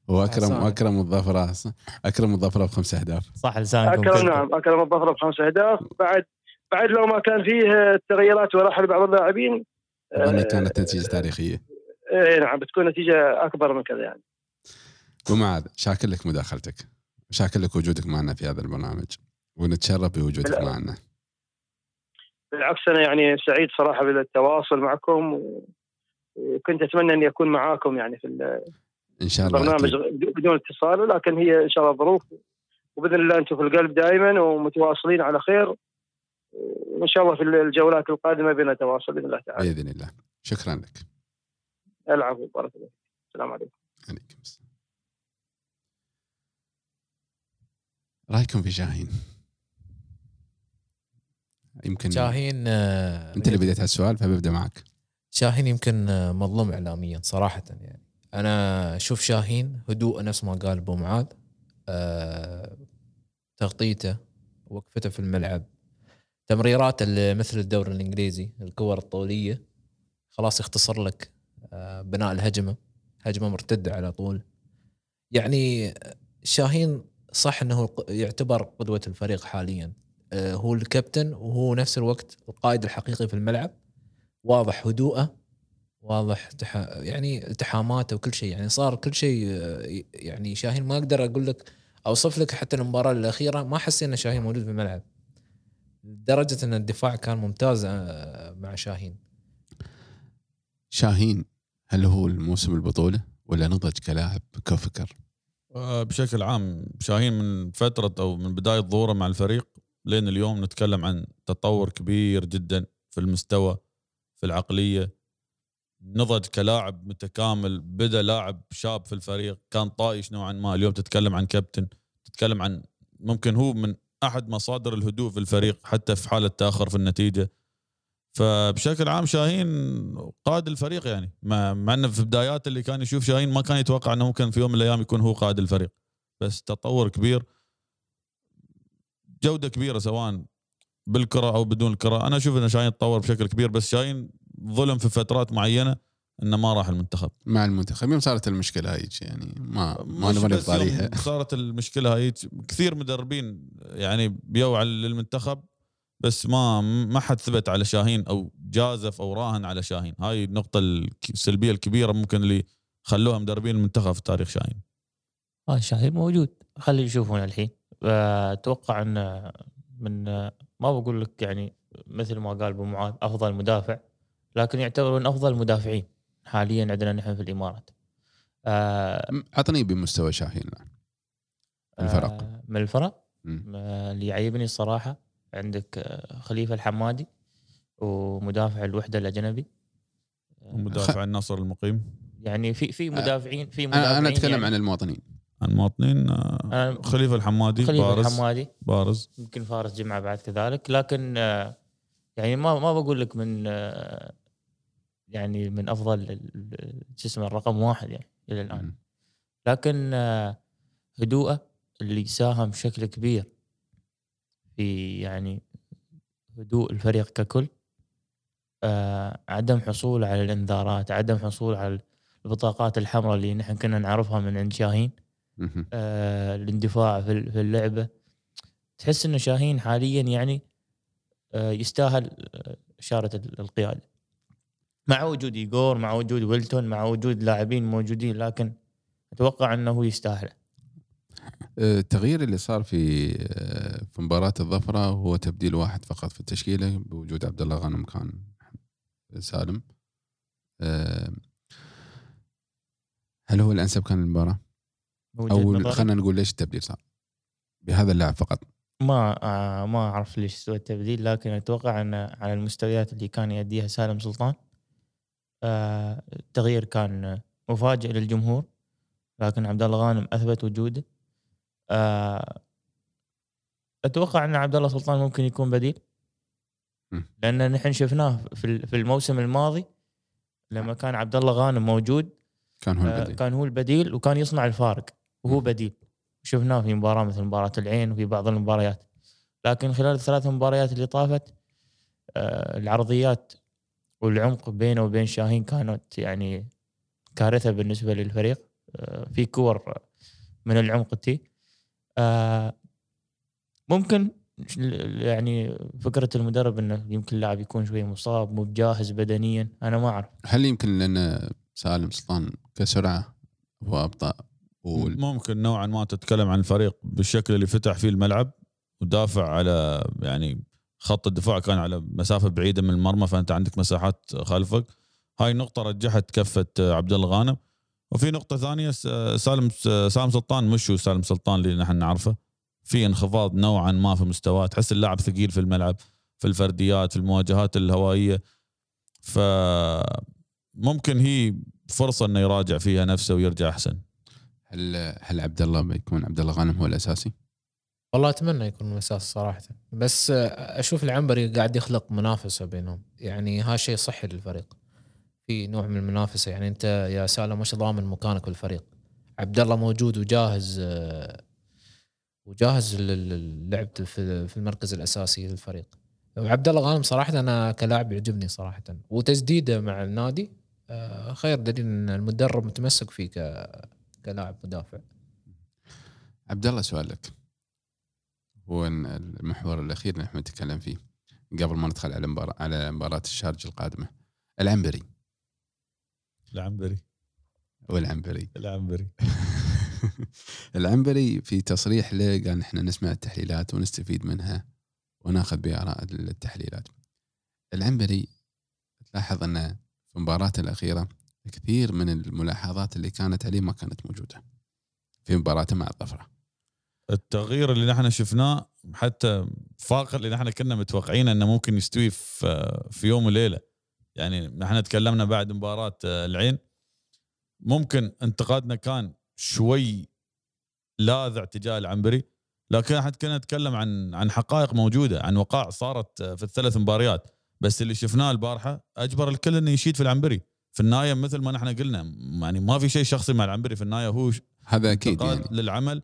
واكرم حسان. وأكرم الظفرة. أكرم الظفرة بخمس أهداف. صح لسانكم أكرم. نعم أكرم الظفر بخمس أهداف. بعد بعد لو ما كان فيه تغييرات ورحل بعض اللاعبين اظن آه، كانت نتيجة تاريخية. اي نعم بتكون نتيجة أكبر من كذا يعني. ابو معاذ شاكر لك مداخلتك. شاكر لك وجودك معنا في هذا البرنامج. ونتشرف بوجودك لا. معنا. بالعكس أنا يعني سعيد صراحة بالتواصل معكم و... وكنت أتمنى اني اكون معاكم يعني في إن شاء الله البرنامج أكيد. بدون اتصال لكن هي إن شاء الله ظروف. وبإذن الله أنتم في القلب دائما ومتواصلين على خير. وإن شاء الله في الجولات القادمة بنتواصل بإذن الله تعالى. بإذن الله. شكرا لك. العفو بارك الله فيك. السلام عليكم. عليكم السلام. رأيكم في شاهين يمكن شاهين آه، أنت اللي بديت هالسؤال فببدأ معك. شاهين يمكن آه، مظلوم اعلاميا صراحة يعني. أنا أشوف شاهين هدوء نفس ما قال أبو معاذ آه، تغطيته وقفته في الملعب. تمريرات اللي مثل الدوري الإنجليزي الكور الطولية خلاص يختصر لك آه، بناء الهجمة. هجمة مرتدة على طول. يعني شاهين صح إنه يعتبر قدوة الفريق حاليا. آه، هو الكابتن وهو نفس الوقت القائد الحقيقي في الملعب. واضح هدوءه. واضح تح... يعني التحاماته وكل شيء. يعني صار كل شيء آه، يعني شاهين ما أقدر أقول لك أوصف لك حتى المباراة الأخيرة ما حسينا شاهين موجود في الملعب. لدرجة إن الدفاع كان ممتاز آه، مع شاهين. شاهين هل هو الموسم البطولة ولا نضج كلاعب كفكر؟ آه، بشكل عام شاهين من فترة أو من بداية ظهوره مع الفريق لين اليوم نتكلم عن تطور كبير جدا في المستوى في العقلية نضج كلاعب متكامل بدأ لاعب شاب في الفريق كان طايش نوعا ما. اليوم تتكلم عن كابتن تتكلم عن ممكن هو من أحد مصادر الهدوء في الفريق حتى في حالة تأخر في النتيجة. فبشكل عام شاهين قائد الفريق يعني. مع مع إنه في بدايات اللي كان يشوف شاهين ما كان يتوقع إنه ممكن في يوم من الأيام يكون هو قائد الفريق. بس تطور كبير جودة كبيرة سواء بالكرة أو بدون الكرة. أنا أشوف إن شاهين تطور بشكل كبير بس شاهين ظلم في فترات معينة إنه ما راح المنتخب. مع المنتخب. يوم صارت المشكلة هيك يعني ما ما نبغى صارت المشكلة هاي كثير مدربين يعني بيو على المنتخب بس ما ما حد ثبت على شاهين أو جازف أو راهن على شاهين. هاي النقطة السلبية الكبيرة ممكن اللي خلوها مدربين المنتخب في تاريخ شاهين. آه شاهين موجود. خلي يشوفون الحين. أتوقع إنه من ما بقول لك يعني مثل ما قال أبو معاذ أفضل مدافع. لكن يعتبر من أفضل المدافعين حاليا عندنا نحن في الإمارات. آه عطني بمستوى شاهين الآن. الفرق. آه من الفرق. آه، اللي يعيبني الصراحة عندك آه، خليفة الحمادي ومدافع الوحدة الأجنبي. ومدافع النصر المقيم. يعني في في مدافعين في مدافعين أنا أتكلم يعني عن المواطنين. المواطنين آه، أنا خليفة الحمادي خليفة بارز الحمادي. بارز يمكن فارس جمعة بعد كذلك. لكن آه، يعني ما ما بقول لك من آه، يعني من أفضل اسمه الرقم واحد يعني إلى الآن. لكن آه، هدوءه اللي ساهم بشكل كبير في يعني هدوء الفريق ككل آه، عدم حصول على الإنذارات عدم حصول على البطاقات الحمراء اللي نحن كنا نعرفها من عند شاهين. آه، الاندفاع في ال- في اللعبة تحس إنه شاهين حاليا يعني آه، يستاهل آه، إشارة ال- القيادة مع وجود ايجور مع وجود ويلتون مع وجود لاعبين موجودين لكن أتوقع أنه هو يستاهل آه، التغيير اللي صار في آه، في مباراة الظفرة هو تبديل واحد فقط في التشكيلة بوجود عبد الله غانم كان سالم آه، هل هو الأنسب كان للمباراة؟ وجهة أو. خلينا نقول ليش التبديل صار؟ بهذا اللاعب فقط ما ما أعرف ليش سوى التبديل لكن أتوقع أن على المستويات اللي كان يأديها سالم سلطان آه، التغيير كان مفاجئ للجمهور لكن عبد الله غانم أثبت وجوده. آه، أتوقع أن عبد الله سلطان ممكن يكون بديل. لأن نحن شفناه في ال- في الموسم الماضي لما كان عبد الله غانم موجود كان هو آه، البديل. كان هو البديل وكان يصنع الفارق. وهو. بديل. شفناه في مباراة مثل مباراة العين وفي بعض المباريات. لكن خلال الثلاث مباريات اللي طافت آه، العرضيات والعمق بينه وبين شاهين كانت يعني كارثة بالنسبة للفريق. آه، في كور من العمق تي. آه، ممكن يعني فكرة المدرب إنه يمكن اللاعب يكون شوي مصاب مو بجاهز بدنيا أنا ما أعرف. هل يمكن لأن سالم سلطان كسرعة وابطأ وال- ممكن نوعا ما تتكلم عن الفريق بالشكل اللي فتح فيه الملعب ودافع على يعني خط الدفاع كان على مسافة بعيدة من المرمى فأنت عندك مساحات خلفك. هاي النقطة رجحت كفة عبد الله غانم وفي نقطة ثانية س- سالم سالم سلطان. مش هو سالم سلطان اللي نحن نعرفه. في انخفاض نوعا ما في مستواه. تحس اللاعب ثقيل في الملعب في الفرديات في المواجهات الهوائية. فممكن هي فرصة إنه يراجع فيها نفسه ويرجع أحسن. هل هل عبد الله بيكون عبد الله غانم هو الأساسي؟ والله أتمنى يكون الاساس صراحة. بس أشوف العنبري قاعد يخلق منافسة بينهم. يعني هذا شيء صحي للفريق. في نوع من المنافسة. يعني أنت يا سالم مش ضامن مكانك بالفريق؟ عبد الله موجود وجاهز وجاهز لل- للعب في المركز الأساسي للفريق. وعبد الله غانم صراحة أنا كلاعب يعجبني صراحة. وتسديده مع النادي خير دليل إن المدرب متمسك فيه كلاعب مدافع. عبد الله سؤال لك هو المحور الأخير اللي إحنا نتكلم فيه قبل ما ندخل على مباراة على مباراة الشارجة القادمة. العنبري. العنبري. والعنبري. العنبري. العنبري في تصريح له قال إحنا نسمع التحليلات ونستفيد منها وناخذ بآراء التحليلات. العنبري تلاحظ أنه في مباراته الأخيرة كثير من الملاحظات اللي كانت عليه ما كانت موجودة. في مباراته مع الظفرة. التغيير اللي نحن شفناه حتى فاق اللي نحن كنا متوقعين إنه ممكن يستوي في في يوم وليلة. يعني نحن تكلمنا بعد مباراة العين. ممكن انتقادنا كان شوي لاذع تجاه العنبري لكن إحنا كنا نتكلم عن عن حقائق موجودة عن وقائع صارت في الثلاث مباريات. بس اللي شفناه البارحة أجبر الكل إنه يشيد في العنبري. في النهاية مثل ما نحن قلنا يعني ما في شيء شخصي مع العنبري في النهاية هو هذا أكيد يعني. للعمل.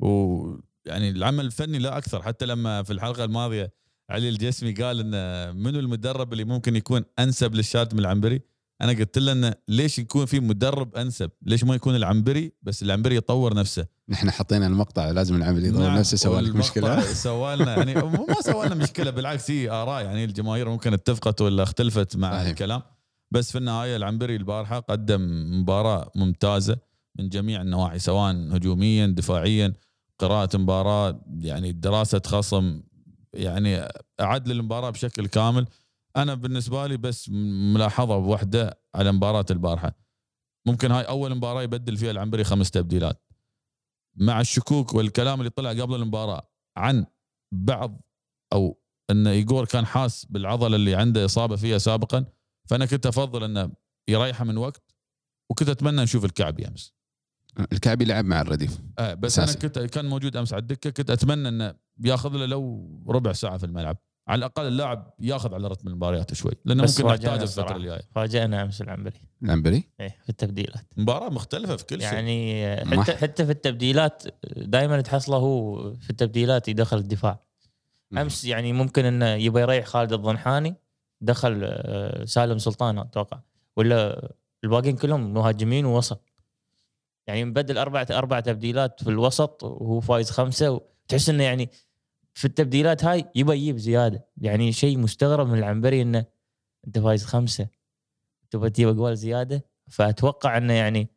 ويعني العمل الفني لا أكثر حتى لما في الحلقة الماضية علي الجسمي قال إن منو المدرب اللي ممكن يكون أنسب للشارد من العنبري أنا قلت له انه ليش يكون في مدرب أنسب؟ ليش ما يكون العنبري بس العنبري يطور نفسه؟ نحن حطينا المقطع لازم العمل يضرب نعم، نفسه سوى لك مشكلة سوى لنا يعني ما سوى لنا مشكلة بالعكس هي آراء يعني الجماهير ممكن اتفقت ولا اختلفت مع. صحيح. الكلام بس في النهاية العنبري البارحة قدم مباراة ممتازة من جميع النواحي سواء هجوميا دفاعيا قراءة مباراه يعني دراسة خصم يعني أعد للمباراة بشكل كامل. أنا بالنسبة لي بس ملاحظة واحدة على مباراة البارحة. ممكن هاي أول مباراة يبدل فيها العنبري خمس تبديلات. مع الشكوك والكلام اللي طلع قبل المباراة عن بعض أو إن ايجور كان حاس بالعضلة اللي عنده إصابة فيها سابقا فأنا كنت أفضل إنه يريحه من وقت وكنت أتمنى نشوف الكعبي امس الكعبي لعب مع الرديف. آه بس أساسي. أنا كنت كان موجود أمس على الدكة كنت أتمنى إنه ياخذ له لو ربع ساعة في الملعب. على الأقل اللاعب ياخذ على رتم المباريات شوي لأنه بس ممكن نحتاجه الفترة. الجاية. فاجأنا أمس العنبري. العنبري؟ إيه في التبديلات. مباراة مختلفة في كل شيء. يعني آه، حتى حتى في التبديلات دائما تحصله هو في التبديلات يدخل الدفاع. أمس يعني ممكن إنه يبغى يريح خالد الضنحاني دخل آه، سالم سلطان أتوقع. ولا الباقيين كلهم مهاجمين ووسط. يعني مبدل أربع أربع تبديلات في الوسط وهو فايز خمسة وتحس إنه يعني في التبديلات هاي يبغى يجيب زيادة يعني شيء مستغرب من العنبري إنه أنت فايز خمسة تبغى تجيب اقوال زيادة فأتوقع إنه يعني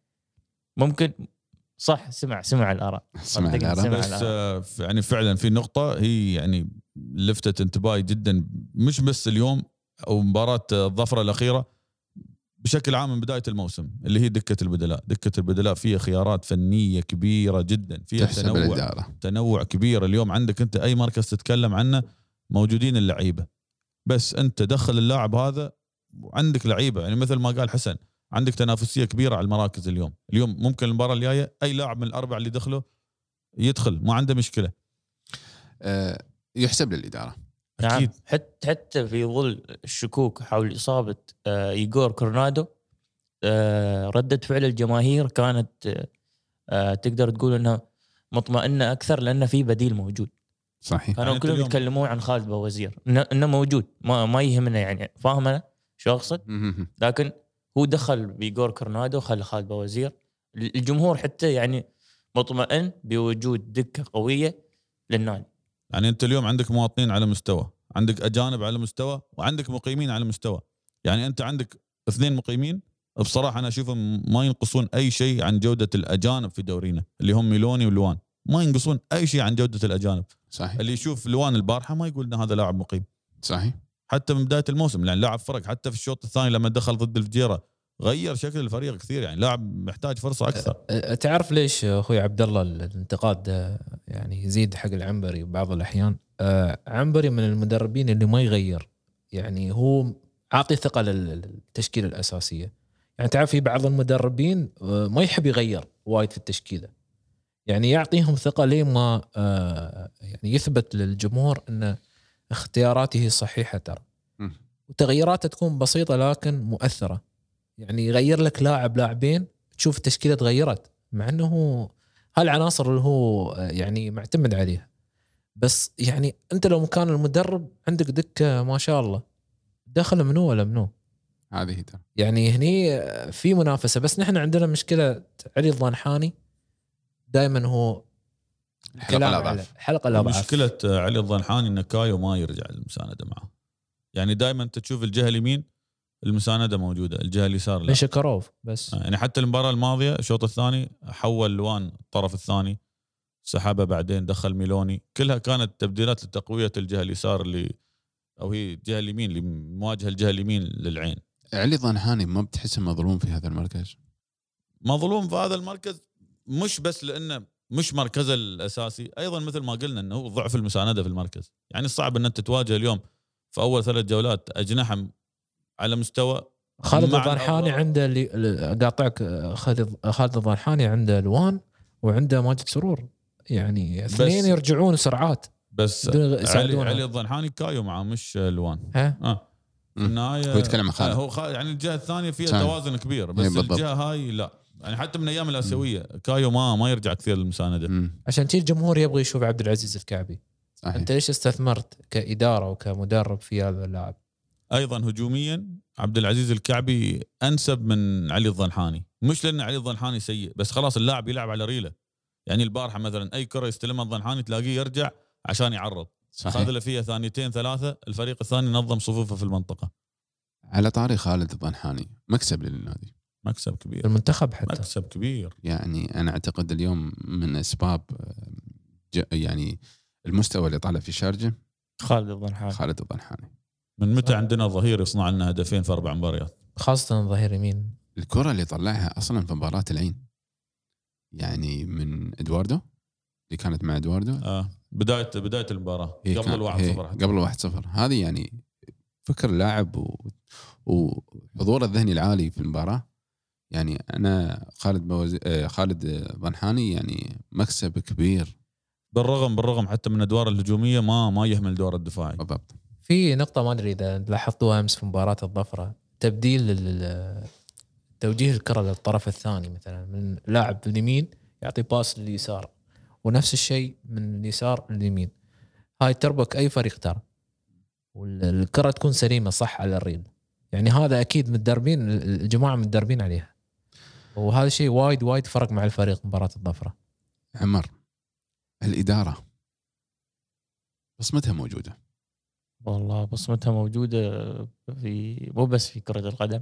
ممكن صح سمع سمع الآراء سمع سمع. بس الآراء. آه، يعني فعلا في نقطة هي يعني لفتت انتباهي جدا مش بس اليوم أو مباراة آه، الظفرة الأخيرة بشكل عام من بداية الموسم اللي هي دكة البدلاء، دكة البدلاء فيها خيارات فنية كبيرة جدا، فيها تنوع الإدارة. تنوع كبير. اليوم عندك أنت أي مركز تتكلم عنه موجودين اللعيبة. بس أنت دخل اللاعب هذا وعندك لعيبة. يعني مثل ما قال حسن عندك تنافسية كبيرة على المراكز اليوم. اليوم ممكن المباراة الجاية أي لاعب من الاربعه اللي دخلوا يدخل ما عنده مشكلة. آه، يحسب للإدارة. نعم. أكيد. حتى حتى في ظل الشكوك حول إصابة آه، ايجور كورنادو آه، ردة فعل الجماهير كانت آه، تقدر تقول إنها مطمئنة أكثر لأن في بديل موجود. صحيح. كانوا يعني كلهم يتكلمون عن خالد بوزير. انه إنه موجود. ما ما يهمنا يعني. فاهم أنا شو اقصد. لكن هو دخل بايجور كورنادو خلى خالد بوزير. الجمهور حتى يعني مطمئن بوجود دكه قوية للنادي. يعني انت اليوم عندك مواطنين على مستوى عندك أجانب على مستوى وعندك مقيمين على مستوى. يعني انت عندك اثنين مقيمين بصراحة أنا أشوفهم ما ينقصون أي شيء عن جودة الأجانب في دورينا اللي هم ميلوني ولوان. ما ينقصون أي شيء عن جودة الأجانب. صحيح. اللي يشوف لوان البارحة ما يقول إن هذا لاعب مقيم. صحيح. حتى من بداية الموسم لأن لاعب فرق حتى في الشوط الثاني لما دخل ضد الفجيره غير شكل الفريق كثير يعني لاعب محتاج فرصة أكثر. تعرف ليش أخوي عبد الله الانتقاد يعني يزيد حق العنبري بعض الأحيان؟ عنبري من المدربين اللي ما يغير يعني هو عاطي ثقة لل- للتشكيلة الأساسية. يعني تعرف في بعض المدربين ما يحب يغير وايد في التشكيلة. يعني يعطيهم ثقة لين ما يعني يثبت للجمهور إن اختياراته صحيحة ترى. وتغييراته تكون بسيطة لكن مؤثرة. يعني يغير لك لاعب لاعبين تشوف التشكيلة تغيرت مع إنه هو هالعناصر اللي هو آه، يعني معتمد عليها. بس يعني أنت لو مكان المدرب عندك دكة ما شاء الله دخل منو ولا منو؟ هذه يعني هني آه، في منافسة. بس نحن عندنا مشكلة علي الضنحاني دائما هو حلقة كلام الاضعاف على- حلقة الاضعاف مشكلة علي الضنحاني إن كايو ما يرجع المساندة معه. يعني دائما انت تشوف الجهة اليمين المساندة موجودة الجهة اليسار لا. من شكروف بس يعني حتى المباراة الماضية الشوط الثاني حول لوان الطرف الثاني سحبه بعدين دخل ميلوني. كلها كانت تبديلات لتقوية الجهة اليسار اللي أو هي الجهة اليمين اللي مواجهة الجهة اليمين للعين. علي ضنحاني ما بتحسه مظلوم في هذا المركز؟ مظلوم في هذا المركز مش بس لأنه مش مركزه الأساسي أيضا مثل ما قلنا إنه هو ضعف المساندة في المركز. يعني صعب ان انت تواجه اليوم في أول ثلاث جولات أجنحة على مستوى خالد الأضرار. عنده اللي قاطعك آه، خالد خالد الضنحاني عنده لوان وعنده ماجد سرور يعني اثنين يرجعون سرعات بس بدون علي. علي الضنحاني كايو معه مش لوان ها آه في مم. النهاية هو يتكلم عن خالد. آه، هو. يعني الجهة الثانية فيها. توازن كبير بس إيه، بالضبط. الجهه هاي لا يعني حتى من أيام الآسيوية كايو ما ما يرجع كثير للمساندة مم. عشان كذي الجمهور يبغى يشوف عبد العزيز الكعبي صحيح أنت ليش استثمرت كإدارة وكمدرب في هذا اللاعب أيضا هجوميا عبد العزيز الكعبي أنسب من علي الظنحاني مش لأن علي الظنحاني سيء بس خلاص اللاعب يلعب على ريله. يعني البارحة مثلا أي كرة يستلمها الظنحاني تلاقيه يرجع عشان يعرض. صحيح. خذ له فيها ثانيتين ثلاثة. الفريق الثاني نظم صفوفه في المنطقة. على طاري خالد الضنحاني مكسب للنادي. مكسب كبير. المنتخب حتى. مكسب كبير. يعني أنا أعتقد اليوم من أسباب ج- يعني المستوى اللي طالع في شارجة خالد الضنحاني. خالد الضنحاني. من متى عندنا ظهير يصنع لنا هدفين في أربع مباريات؟ خاصة ظهير يمين. الكرة اللي طلعها أصلا في مباراة العين. يعني من إدواردو اللي كانت مع إدواردو. آه بدايه بداية المباراة قبل الواحد صفر حتى. قبل الواحد صفر. هذه يعني فكر لاعب و- وحضوره الذهني العالي في المباراة. يعني أنا خالد بوز... آه، خالد ضنحاني يعني مكسب كبير. بالرغم بالرغم حتى من الادوار الهجومية ما ما يهمل دور الدفاعي. بالضبط. في نقطة ما أدري إذا لاحظتوها أمس في مباراة الظفرة. تبديل توجيه الكرة للطرف الثاني مثلا من لاعب اليمين يعطي باس لليسار ونفس الشيء من اليسار لليمين. هاي تربك أي فريق ترى. والكرة تكون سليمة صح على الريل. يعني هذا أكيد متدربين الجماعة متدربين عليها. وهذا الشيء وايد وايد فرق مع الفريق مباراة الظفرة. عمر الإدارة بصمتها موجودة. والله بصمتها موجودة في مو بس في كرة القدم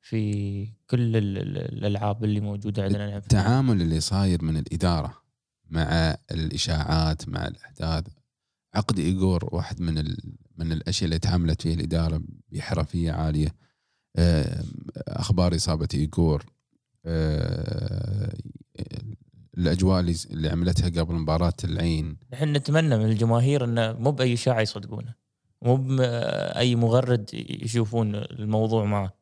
في كل ال- ال- الألعاب اللي موجودة عندنا التعامل اللي صاير من الإدارة مع الإشاعات مع الأحداث عقد ايجور واحد من ال... من الأشياء اللي تعاملت فيها الإدارة بحرفية عالية. آه، أخبار إصابة ايجور آه، الأجواء اللي- اللي عملتها قبل مباراة العين. نحن نتمنى من الجماهير انه مو بأي إشاعة يصدقونه مو باي مغرد يشوفون الموضوع معه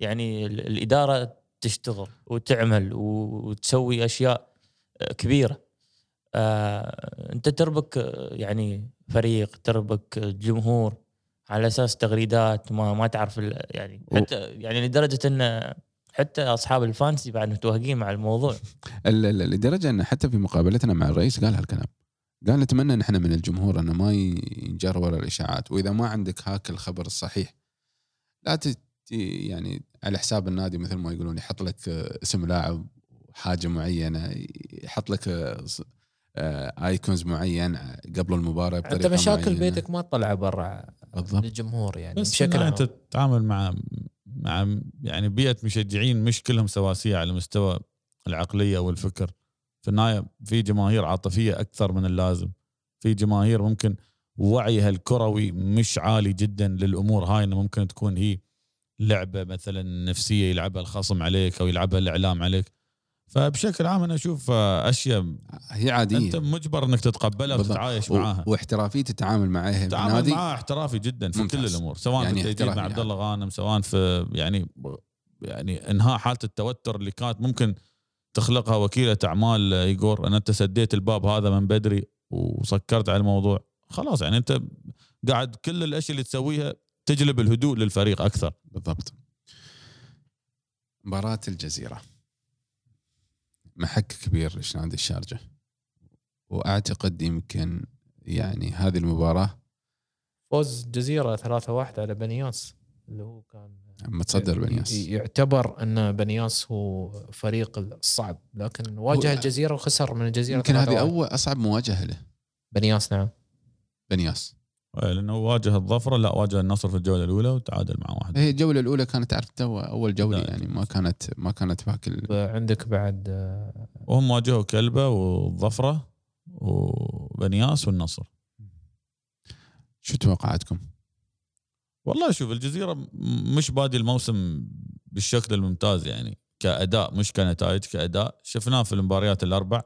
يعني ال- الإدارة تشتغل وتعمل وتسوي أشياء كبيرة. آه، أنت تربك آه، يعني فريق تربك جمهور على أساس تغريدات ما ما تعرف يعني حتى يعني لدرجة إن حتى أصحاب الفانسي بعد متوهقين مع الموضوع. ال- ال- لدرجة إن حتى في مقابلتنا مع الرئيس قال هالكلام. قال نتمنى نحن من الجمهور إنه ما ينجر ورا الإشاعات وإذا ما عندك هاك الخبر الصحيح لا يعني على حساب النادي مثل ما يقولون يحط لك اسم لاعب حاجة معينة يحط لك ص- آه، ايكونز معين قبل المباراة انت بطريقة مشاكل معينة. بيتك ما تطلع برا بالضبط. للجمهور يعني بس بشكل بشكل عام. أنت تتعامل مع مع يعني بيئة مشجعين مش كلهم سواسية على مستوى العقلية والفكر. في النهاية في جماهير عاطفية أكثر من اللازم. في جماهير ممكن وعيها الكروي مش عالي جدا للأمور هاي إنه ممكن تكون هي لعبة مثلا نفسية يلعبها الخصم عليك أو يلعبها الإعلام عليك. فبشكل عام أنا أشوف آه، أشياء هي عادية. أنت مجبر إنك تتقبلها. وتتعايش و- معاها واحترافيه التعامل معها في تعامل النادي. معاه احترافي جدا في ممتاز. كل الأمور سواء يعني في التأجيل مع عبد الله غانم سواء في يعني يعني إنهاء حالة التوتر اللي كانت ممكن تخلقها وكيلة أعمال ايجور ان أنت سديت الباب هذا من بدري وسكرت على الموضوع. خلاص يعني أنت قاعد كل الأشياء اللي تسويها تجلب الهدوء للفريق أكثر. بالضبط. مباراة الجزيرة. محك كبير لنادي الشارجة. وأعتقد يمكن يعني هذه المباراة فوز جزيرة 3-1 على بنياس اللي هو كان متصدر بنياس يعتبر أن بنياس هو فريق الصعب لكن واجه هو- الجزيرة وخسر من الجزيرة يمكن هذه 3-1. أول أصعب مواجهة له بنياس نعم بنياس لأنه واجه الظفرة لا واجه النصر في الجولة الأولى وتعادل مع واحد هي الجولة الأولى كانت تعرف تو أول جولة بداية. يعني ما كانت ما كانت ذاك ال- عندك بعد وهم واجهوا كلبة والظفرة وبنياس والنصر شو توقعاتكم؟ والله شوف الجزيرة مش بادي الموسم بالشكل الممتاز يعني كأداء مش كنتائج كأداء. شفناه في المباريات الأربع.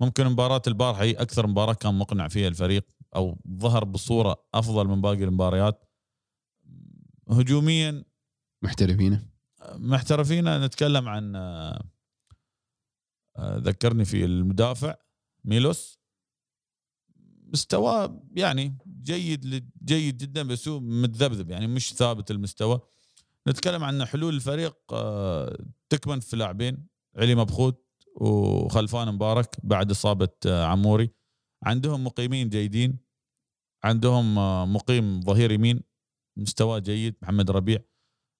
ممكن مباراة البارحة هي أكثر مباراة كان مقنع فيها الفريق أو ظهر بصورة أفضل من باقي المباريات. هجوميا محترفين. محترفين. نتكلم عن آه، آه، ذكرني في المدافع ميلوس. مستواه يعني جيد جيد جدا بس هو متذبذب يعني مش ثابت المستوى. نتكلم عن حلول الفريق آه، تكمن في لاعبين علي مبخوت وخلفان مبارك بعد إصابة آه، عموري. عندهم مقيمين جيدين عندهم آه، مقيم ظهير يمين مستواه جيد محمد ربيع.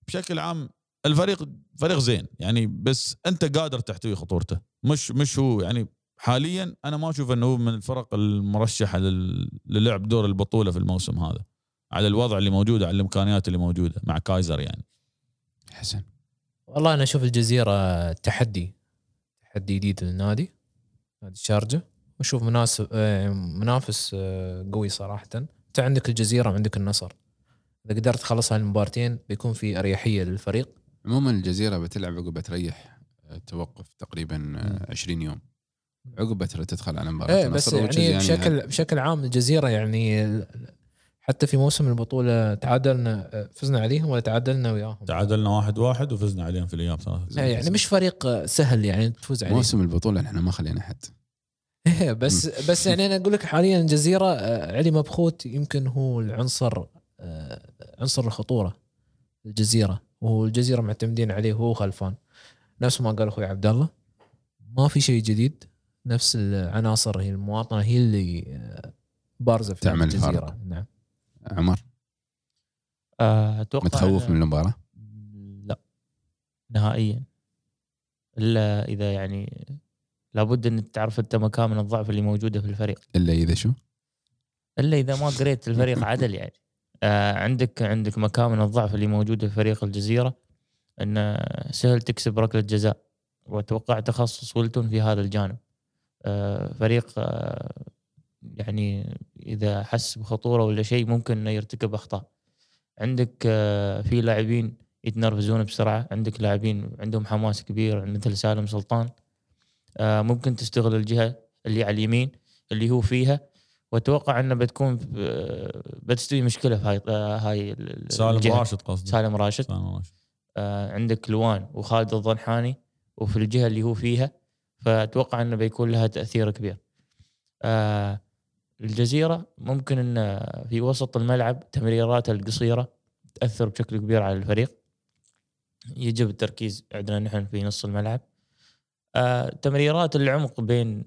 بشكل عام الفريق فريق زين يعني بس أنت قادر تحتوي خطورته مش مش هو يعني حاليا أنا ما أشوف إنه هو من الفرق المرشحة لل- للعب دور البطولة في الموسم هذا. على الوضع اللي موجود على الإمكانيات اللي موجودة مع كايزر يعني. حسن. والله أنا أشوف الجزيرة تحدي تحدي جديد للنادي نادي الشارجة. واشوف مناسب آه، منافس آه، قوي صراحة. أنت عندك الجزيرة وعندك النصر. إذا قدرت تخلص هاي المبارتين بيكون في أريحية للفريق. عموما الجزيرة بتلعب عقب تريح آه، توقف تقريبا آه، 20 يوم. عقب ترى تدخل على مباراة إيه بس النصر، which is يعني بشكل بشكل عام الجزيرة يعني حتى في موسم البطولة تعادلنا فزنا عليهم ولا تعادلنا وياهم؟ تعادلنا واحد واحد وفزنا عليهم في الأياب ثلاثة إيه، يعني مش فريق سهل يعني تفوز عليه. موسم البطولة إحنا ما خلينا حد. إيه، بس بس يعني أنا أقول لك حاليا الجزيرة آه، علي مبخوت يمكن هو العنصر آه، عنصر الخطورة الجزيرة. وهو الجزيرة معتمدين عليه هو خلفان. نفس ما قال أخوي عبد الله ما في شيء جديد. نفس العناصر هي المواطنة هي اللي آه، بارزة في تعمل الجزيرة. الفارق. نعم. عمر؟ آه، أتوقع متخوف من المباراة؟ لا. نهائيا. إلا إذا يعني لابد إن تعرف أنت مكامن الضعف اللي موجودة في الفريق. إلا إذا شو؟ إلا إذا ما قريت الفريق عدل يعني. آه عندك عندك مكامن الضعف اللي موجوده في فريق الجزيرة. انه سهل تكسب ركلة جزاء. وأتوقع تخصص ويلتون في هذا الجانب. فريق آه يعني إذا حس بخطورة ولا شيء ممكن إنه يرتكب أخطاء. عندك آه في لاعبين يتنرفزون بسرعة. عندك لاعبين عندهم حماس كبير مثل سالم سلطان. آه ممكن تستغل الجهة اللي على اليمين اللي هو فيها. وأتوقع إنه بتكون آه، بتستوي مشكلة في هاي آه، هاي ال- سالم الجهة. راشد قصدي سالم راشد. سالم راشد. آه، عندك لوان وخالد الضنحاني. وفي الجهة اللي هو فيها فأتوقع إنه بيكون لها تأثير كبير. آه، الجزيرة ممكن إن في وسط الملعب تمريراته القصيرة تأثر بشكل كبير على الفريق. يجب التركيز عندنا نحن في نص الملعب. آه، تمريرات العمق بين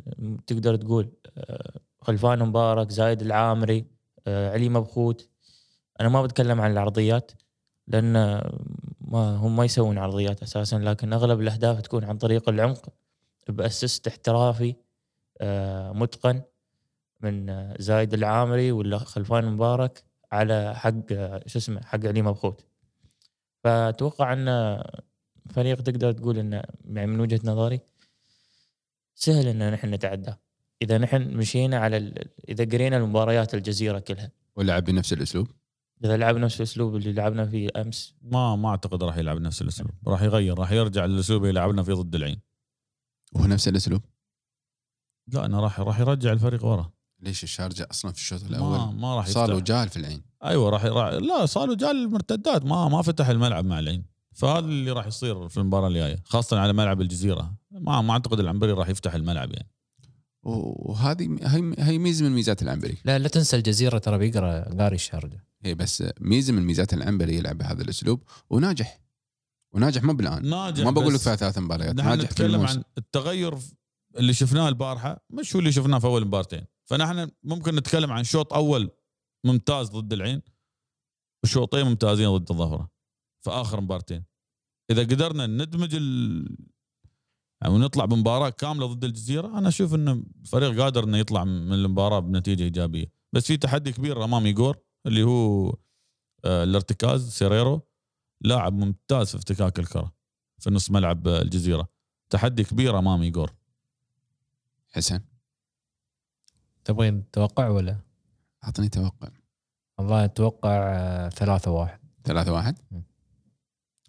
تقدر تقول آه، خلفان مبارك زايد العامري آه، علي مبخوت أنا ما بتكلم عن العرضيات لأن ما هم ما يسوون عرضيات أساسا لكن أغلب الأهداف تكون عن طريق العمق باسيست احترافي آه، متقن من آه، زايد العامري ولا خلفان مبارك على حق آه، شو اسمه حق علي مبخوت. فأتوقع أن فريق تقدر تقول انه يعني من وجهة نظري سهل أن نحن نتعدى إذا نحن مشينا على ال... إذا قرينا المباريات الجزيرة كلها. ولعب بنفس الأسلوب؟ إذا لعبنا نفس الأسلوب اللي لعبنا فيه أمس. ما ما أعتقد راح يلعب نفس الأسلوب. راح يغير راح يرجع للأسلوب اللي لعبنا فيه ضد العين. وهو نفس الاسلوب لا أنا راح راح يرجع الفريق ورا. ليش الشارجه أصلا في الشوط ما, الأول؟ ما راح صار يفتح. وجال في العين أيوه راح, راح لا صالوا جال المرتدات. ما ما فتح الملعب مع العين فهذا اللي راح يصير في المباراة الجاية خاصة على ملعب الجزيرة. ما ما أعتقد العنبري راح يفتح الملعب يعني. وهذه هي هي ميزة من ميزات العنبري. لا لا تنسى الجزيرة ترى بيقرأ قاري الشارجة. هي بس ميزة من ميزات العنبري يلعب بهذا الأسلوب وناجح. وناجح مو بالآن. ناجح ما بقول لك فيها ثلاث مباريات نحن ناجح نتكلم عن التغير اللي شفناه البارحة مش هو اللي شفناه في أول مبارتين. فنحن ممكن نتكلم عن شوط أول ممتاز ضد العين وشوطين ممتازين ضد الظفره في آخر مبارتين. إذا قدرنا ندمج ال... يعني ونطلع بمباراة كاملة ضد الجزيرة أنا أشوف ان الفريق قادر إنه يطلع من المباراة بنتيجة إيجابية. بس في تحدي كبير أمام ايجور اللي هو آه، الارتكاز سيريرو. لاعب ممتاز في افتكاك الكرة في نص ملعب الجزيرة. تحدي كبير أمام ايجور حسن. تبغين توقع ولا؟ أعطني توقع. والله أتوقع آه، ثلاثة واحد. ثلاثة واحد؟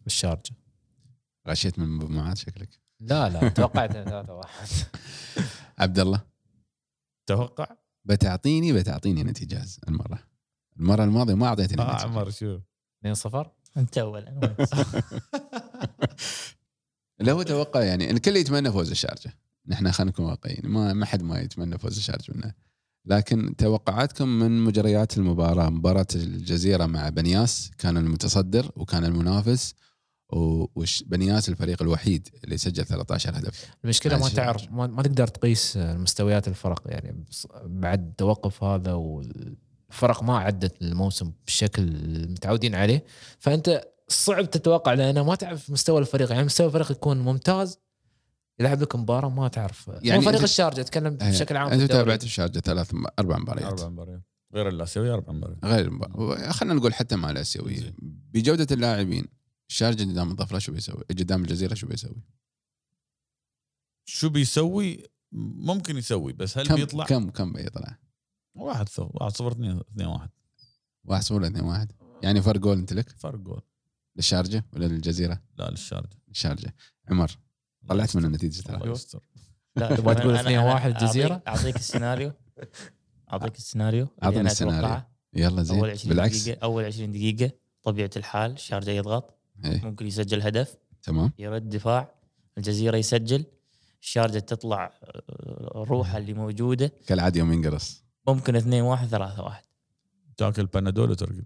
بالشارجة. غشيت من المجموعات شكلك. لا لا توقعت ثلاثة واحد. عبد الله توقع؟ بتعطيني بتعطيني نتيجة المرة المرة الماضية ما أعطيتني آه نتيجة. عمر شو 2 0 أنت اولا لا هو توقع يعني الكل يتمنى فوز الشارجة. نحن خلينا نكون واقعيين. ما ما حد ما يتمنى فوز الشارجة منه. لكن توقعاتكم من مجريات المباراة مباراة الجزيرة مع بنياس كان المتصدر وكان المنافس و- وش بنياس الفريق الوحيد اللي سجل 13 هدف. المشكلة ما. تعرف ما, ما تقدر تقيس مستويات الفرق. يعني بعد التوقف هذا وال- الفرق ما عدت الموسم بالشكل المتعودين عليه فأنت صعب تتوقع لأنه ما تعرف مستوى الفريق يعني مستوى الفريق يكون ممتاز يلعب لك مباراة ما تعرف يعني فريق الشارجة أتكلم إيه. بشكل عام أنت. تابعت الشارجة ثلاث أربع مباريات أربع مباريات غير الاسيويه أربع مباريات غير المباراة. خلينا نقول حتى مع الاسيويه. بجودة اللاعبين الشارجة قدام الظفره شو بيسوي؟ قدام الجزيرة شو بيسوي؟ شو بيسوي؟ ممكن يسوي بس هل كم بيطلع؟ كم كم بيطلع؟ واحد صفر واحد صفر اثنين اثنين واحد. 1 0 ولا 2 1 يعني فرق جول انت لك؟ فرق جول. للشارجة ولا للجزيرة؟ لا للشارجة. الشارجه عمر طلعت من النتيجة ترى. الله يستر. لا تبغى تقول أنا- أنا- 2-1 أعطيك- الجزيرة؟ أعطيك السيناريو. أعطيك السيناريو أنا السيناريو. يلا زين. أول 20 بالعكس. دقيقه أول 20 دقيقة طبيعة الحال الشارجة يضغط. إيه. ممكن يسجل هدف. تمام. يرد دفاع. الجزيرة يسجل. الشارجة تطلع آه، روحها اللي موجودة. كالعادة يوم ينقرص. ممكن 2 1 3 1 تاكل بنادول وترقد.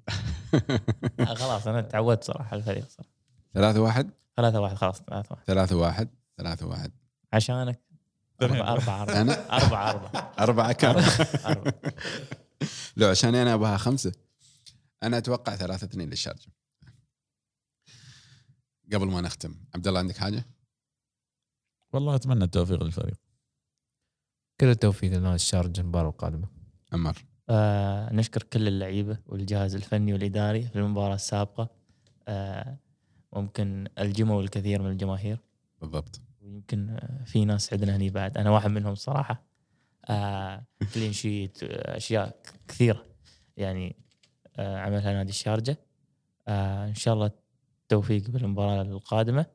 خلاص أنا تعودت صراحة على الفريق صراحة. 3 1 3 1 خلاص 3 1 3 1 3 1 عشانك. 4 4 4 أنا؟ 4 4 أربعة كم؟ 4 لو عشان أنا أبغاها خمسة. أنا أتوقع ثلاثة اثنين للشارجة. قبل ما نختم عبد الله عندك حاجة؟ والله أتمنى التوفيق للفريق. كل التوفيق لنادي الشارجه المباراة القادمة. عمر. آه نشكر كل اللعيبة والجهاز الفني والإداري في المباراة السابقة. آه ممكن الجموا الكثير من الجماهير. بالضبط. ويمكن آه، في ناس عندنا هني بعد. أنا واحد منهم صراحة. آه كلين شيت آه، أشياء كثيرة. يعني آه عملها نادي الشارجة. آه إن شاء الله التوفيق بالمباراة القادمة.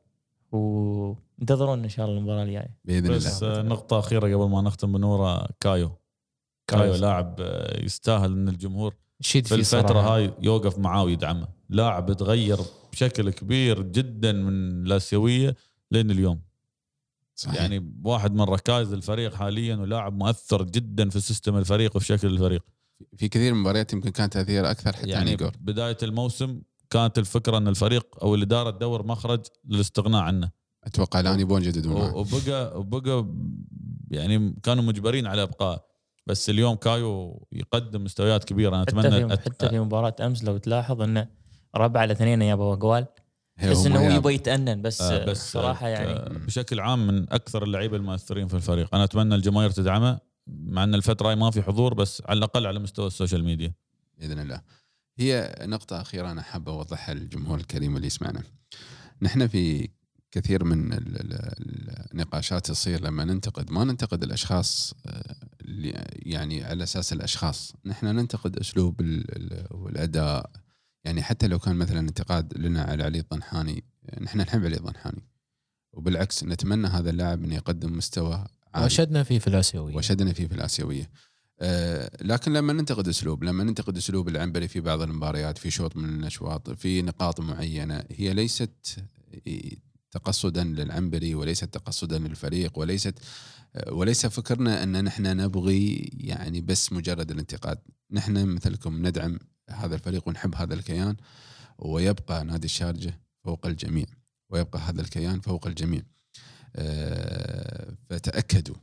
وانتظرونا إن شاء الله المباراة الجاية. بإذن بس الله. آه، نقطة أخيرة قبل ما نختم بنورة كايو. كايو. لاعب آه، يستاهل إن الجمهور شيد في صراحة. هاي يوقف معاه ويدعمه لاعب تغير بشكل كبير جدا من الآسيوية لين اليوم صحيح. يعني واحد من ركائز الفريق حاليا ولاعب مؤثر جدا في system الفريق وفي شكل الفريق في كثير من المباريات يمكن كان تأثير أكثر حتى عن يعني إيجور بداية الموسم كانت الفكرة إن الفريق أو الإدارة تدور مخرج للاستغناء عنه أتوقع الآن يبون يجددون. وبقى وبقى يعني كانوا مجبرين على ابقائه بس اليوم كايو يقدم مستويات كبيرة. أنا حتى أتمنى في حتى في مباراة أمس لو تلاحظ إنه ربع على اثنين يابا جوال. هي بس هم إنه هو يبغى يتأنن بس, آه، بس صراحة آه، يعني بشكل عام من أكثر اللعيبة المؤثرين في الفريق. أنا أتمنى الجماهير تدعمه مع إن الفترة هاي ما في حضور بس على الأقل على مستوى ال social media. بإذن الله. هي نقطة أخيرة أنا حابة أوضحها للجمهور الكريم اللي يسمعنا. نحن في كثير من ال- ال- النقاشات تصير لما ننتقد. ما ننتقد الأشخاص آه، يعني على أساس الأشخاص، نحن ننتقد ال- والأداء. يعني حتى لو كان مثلا انتقاد لنا على علي الطنحاني نحن نحب علي الطنحاني. وبالعكس نتمنى هذا اللاعب انه يقدم مستوى عالي. وشدنا فيه في الآسيوية. وشدنا فيه في الآسيوية. آه لكن لما ننتقد أسلوب، لما ننتقد أسلوب العنبري في بعض المباريات في شوط من الاشواط في نقاط معينة هي ليست تقصدا للعنبري وليست تقصدا للفريق وليست وليس فكرنا أن نحن نبغي يعني بس مجرد الانتقاد، نحن مثلكم ندعم هذا الفريق ونحب هذا الكيان ويبقى نادي الشارجة فوق الجميع ويبقى هذا الكيان فوق الجميع. آه، فتأكدوا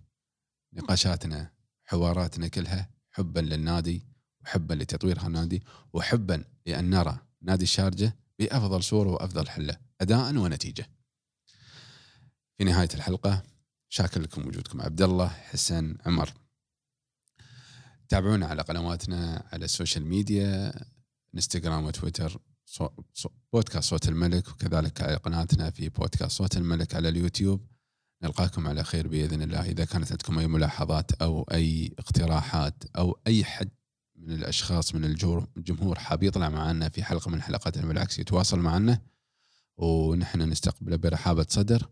نقاشاتنا حواراتنا كلها حبا للنادي وحبا لتطوير هالنادي وحبا لأن نرى نادي الشارجة بأفضل صورة وأفضل حلة اداء ونتيجة. في نهاية الحلقة شاكر لكم وجودكم. عبد الله حسن عمر. تابعونا على قنواتنا على ال social media انستغرام وتويتر صو... صو... بودكاست صوت الملك وكذلك على قناتنا في بودكاست صوت الملك على اليوتيوب. نلقاكم على خير بإذن الله. إذا كانت عندكم أي ملاحظات أو أي اقتراحات أو أي حد من الأشخاص من الجمهور حاب يطلع معنا في حلقة من حلقاتنا بالعكس يتواصل معنا. ونحن نستقبله برحابة صدر.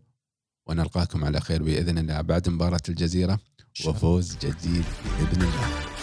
ونلقاكم على خير بإذن الله بعد مباراة الجزيرة وفوز جديد بإذن الله.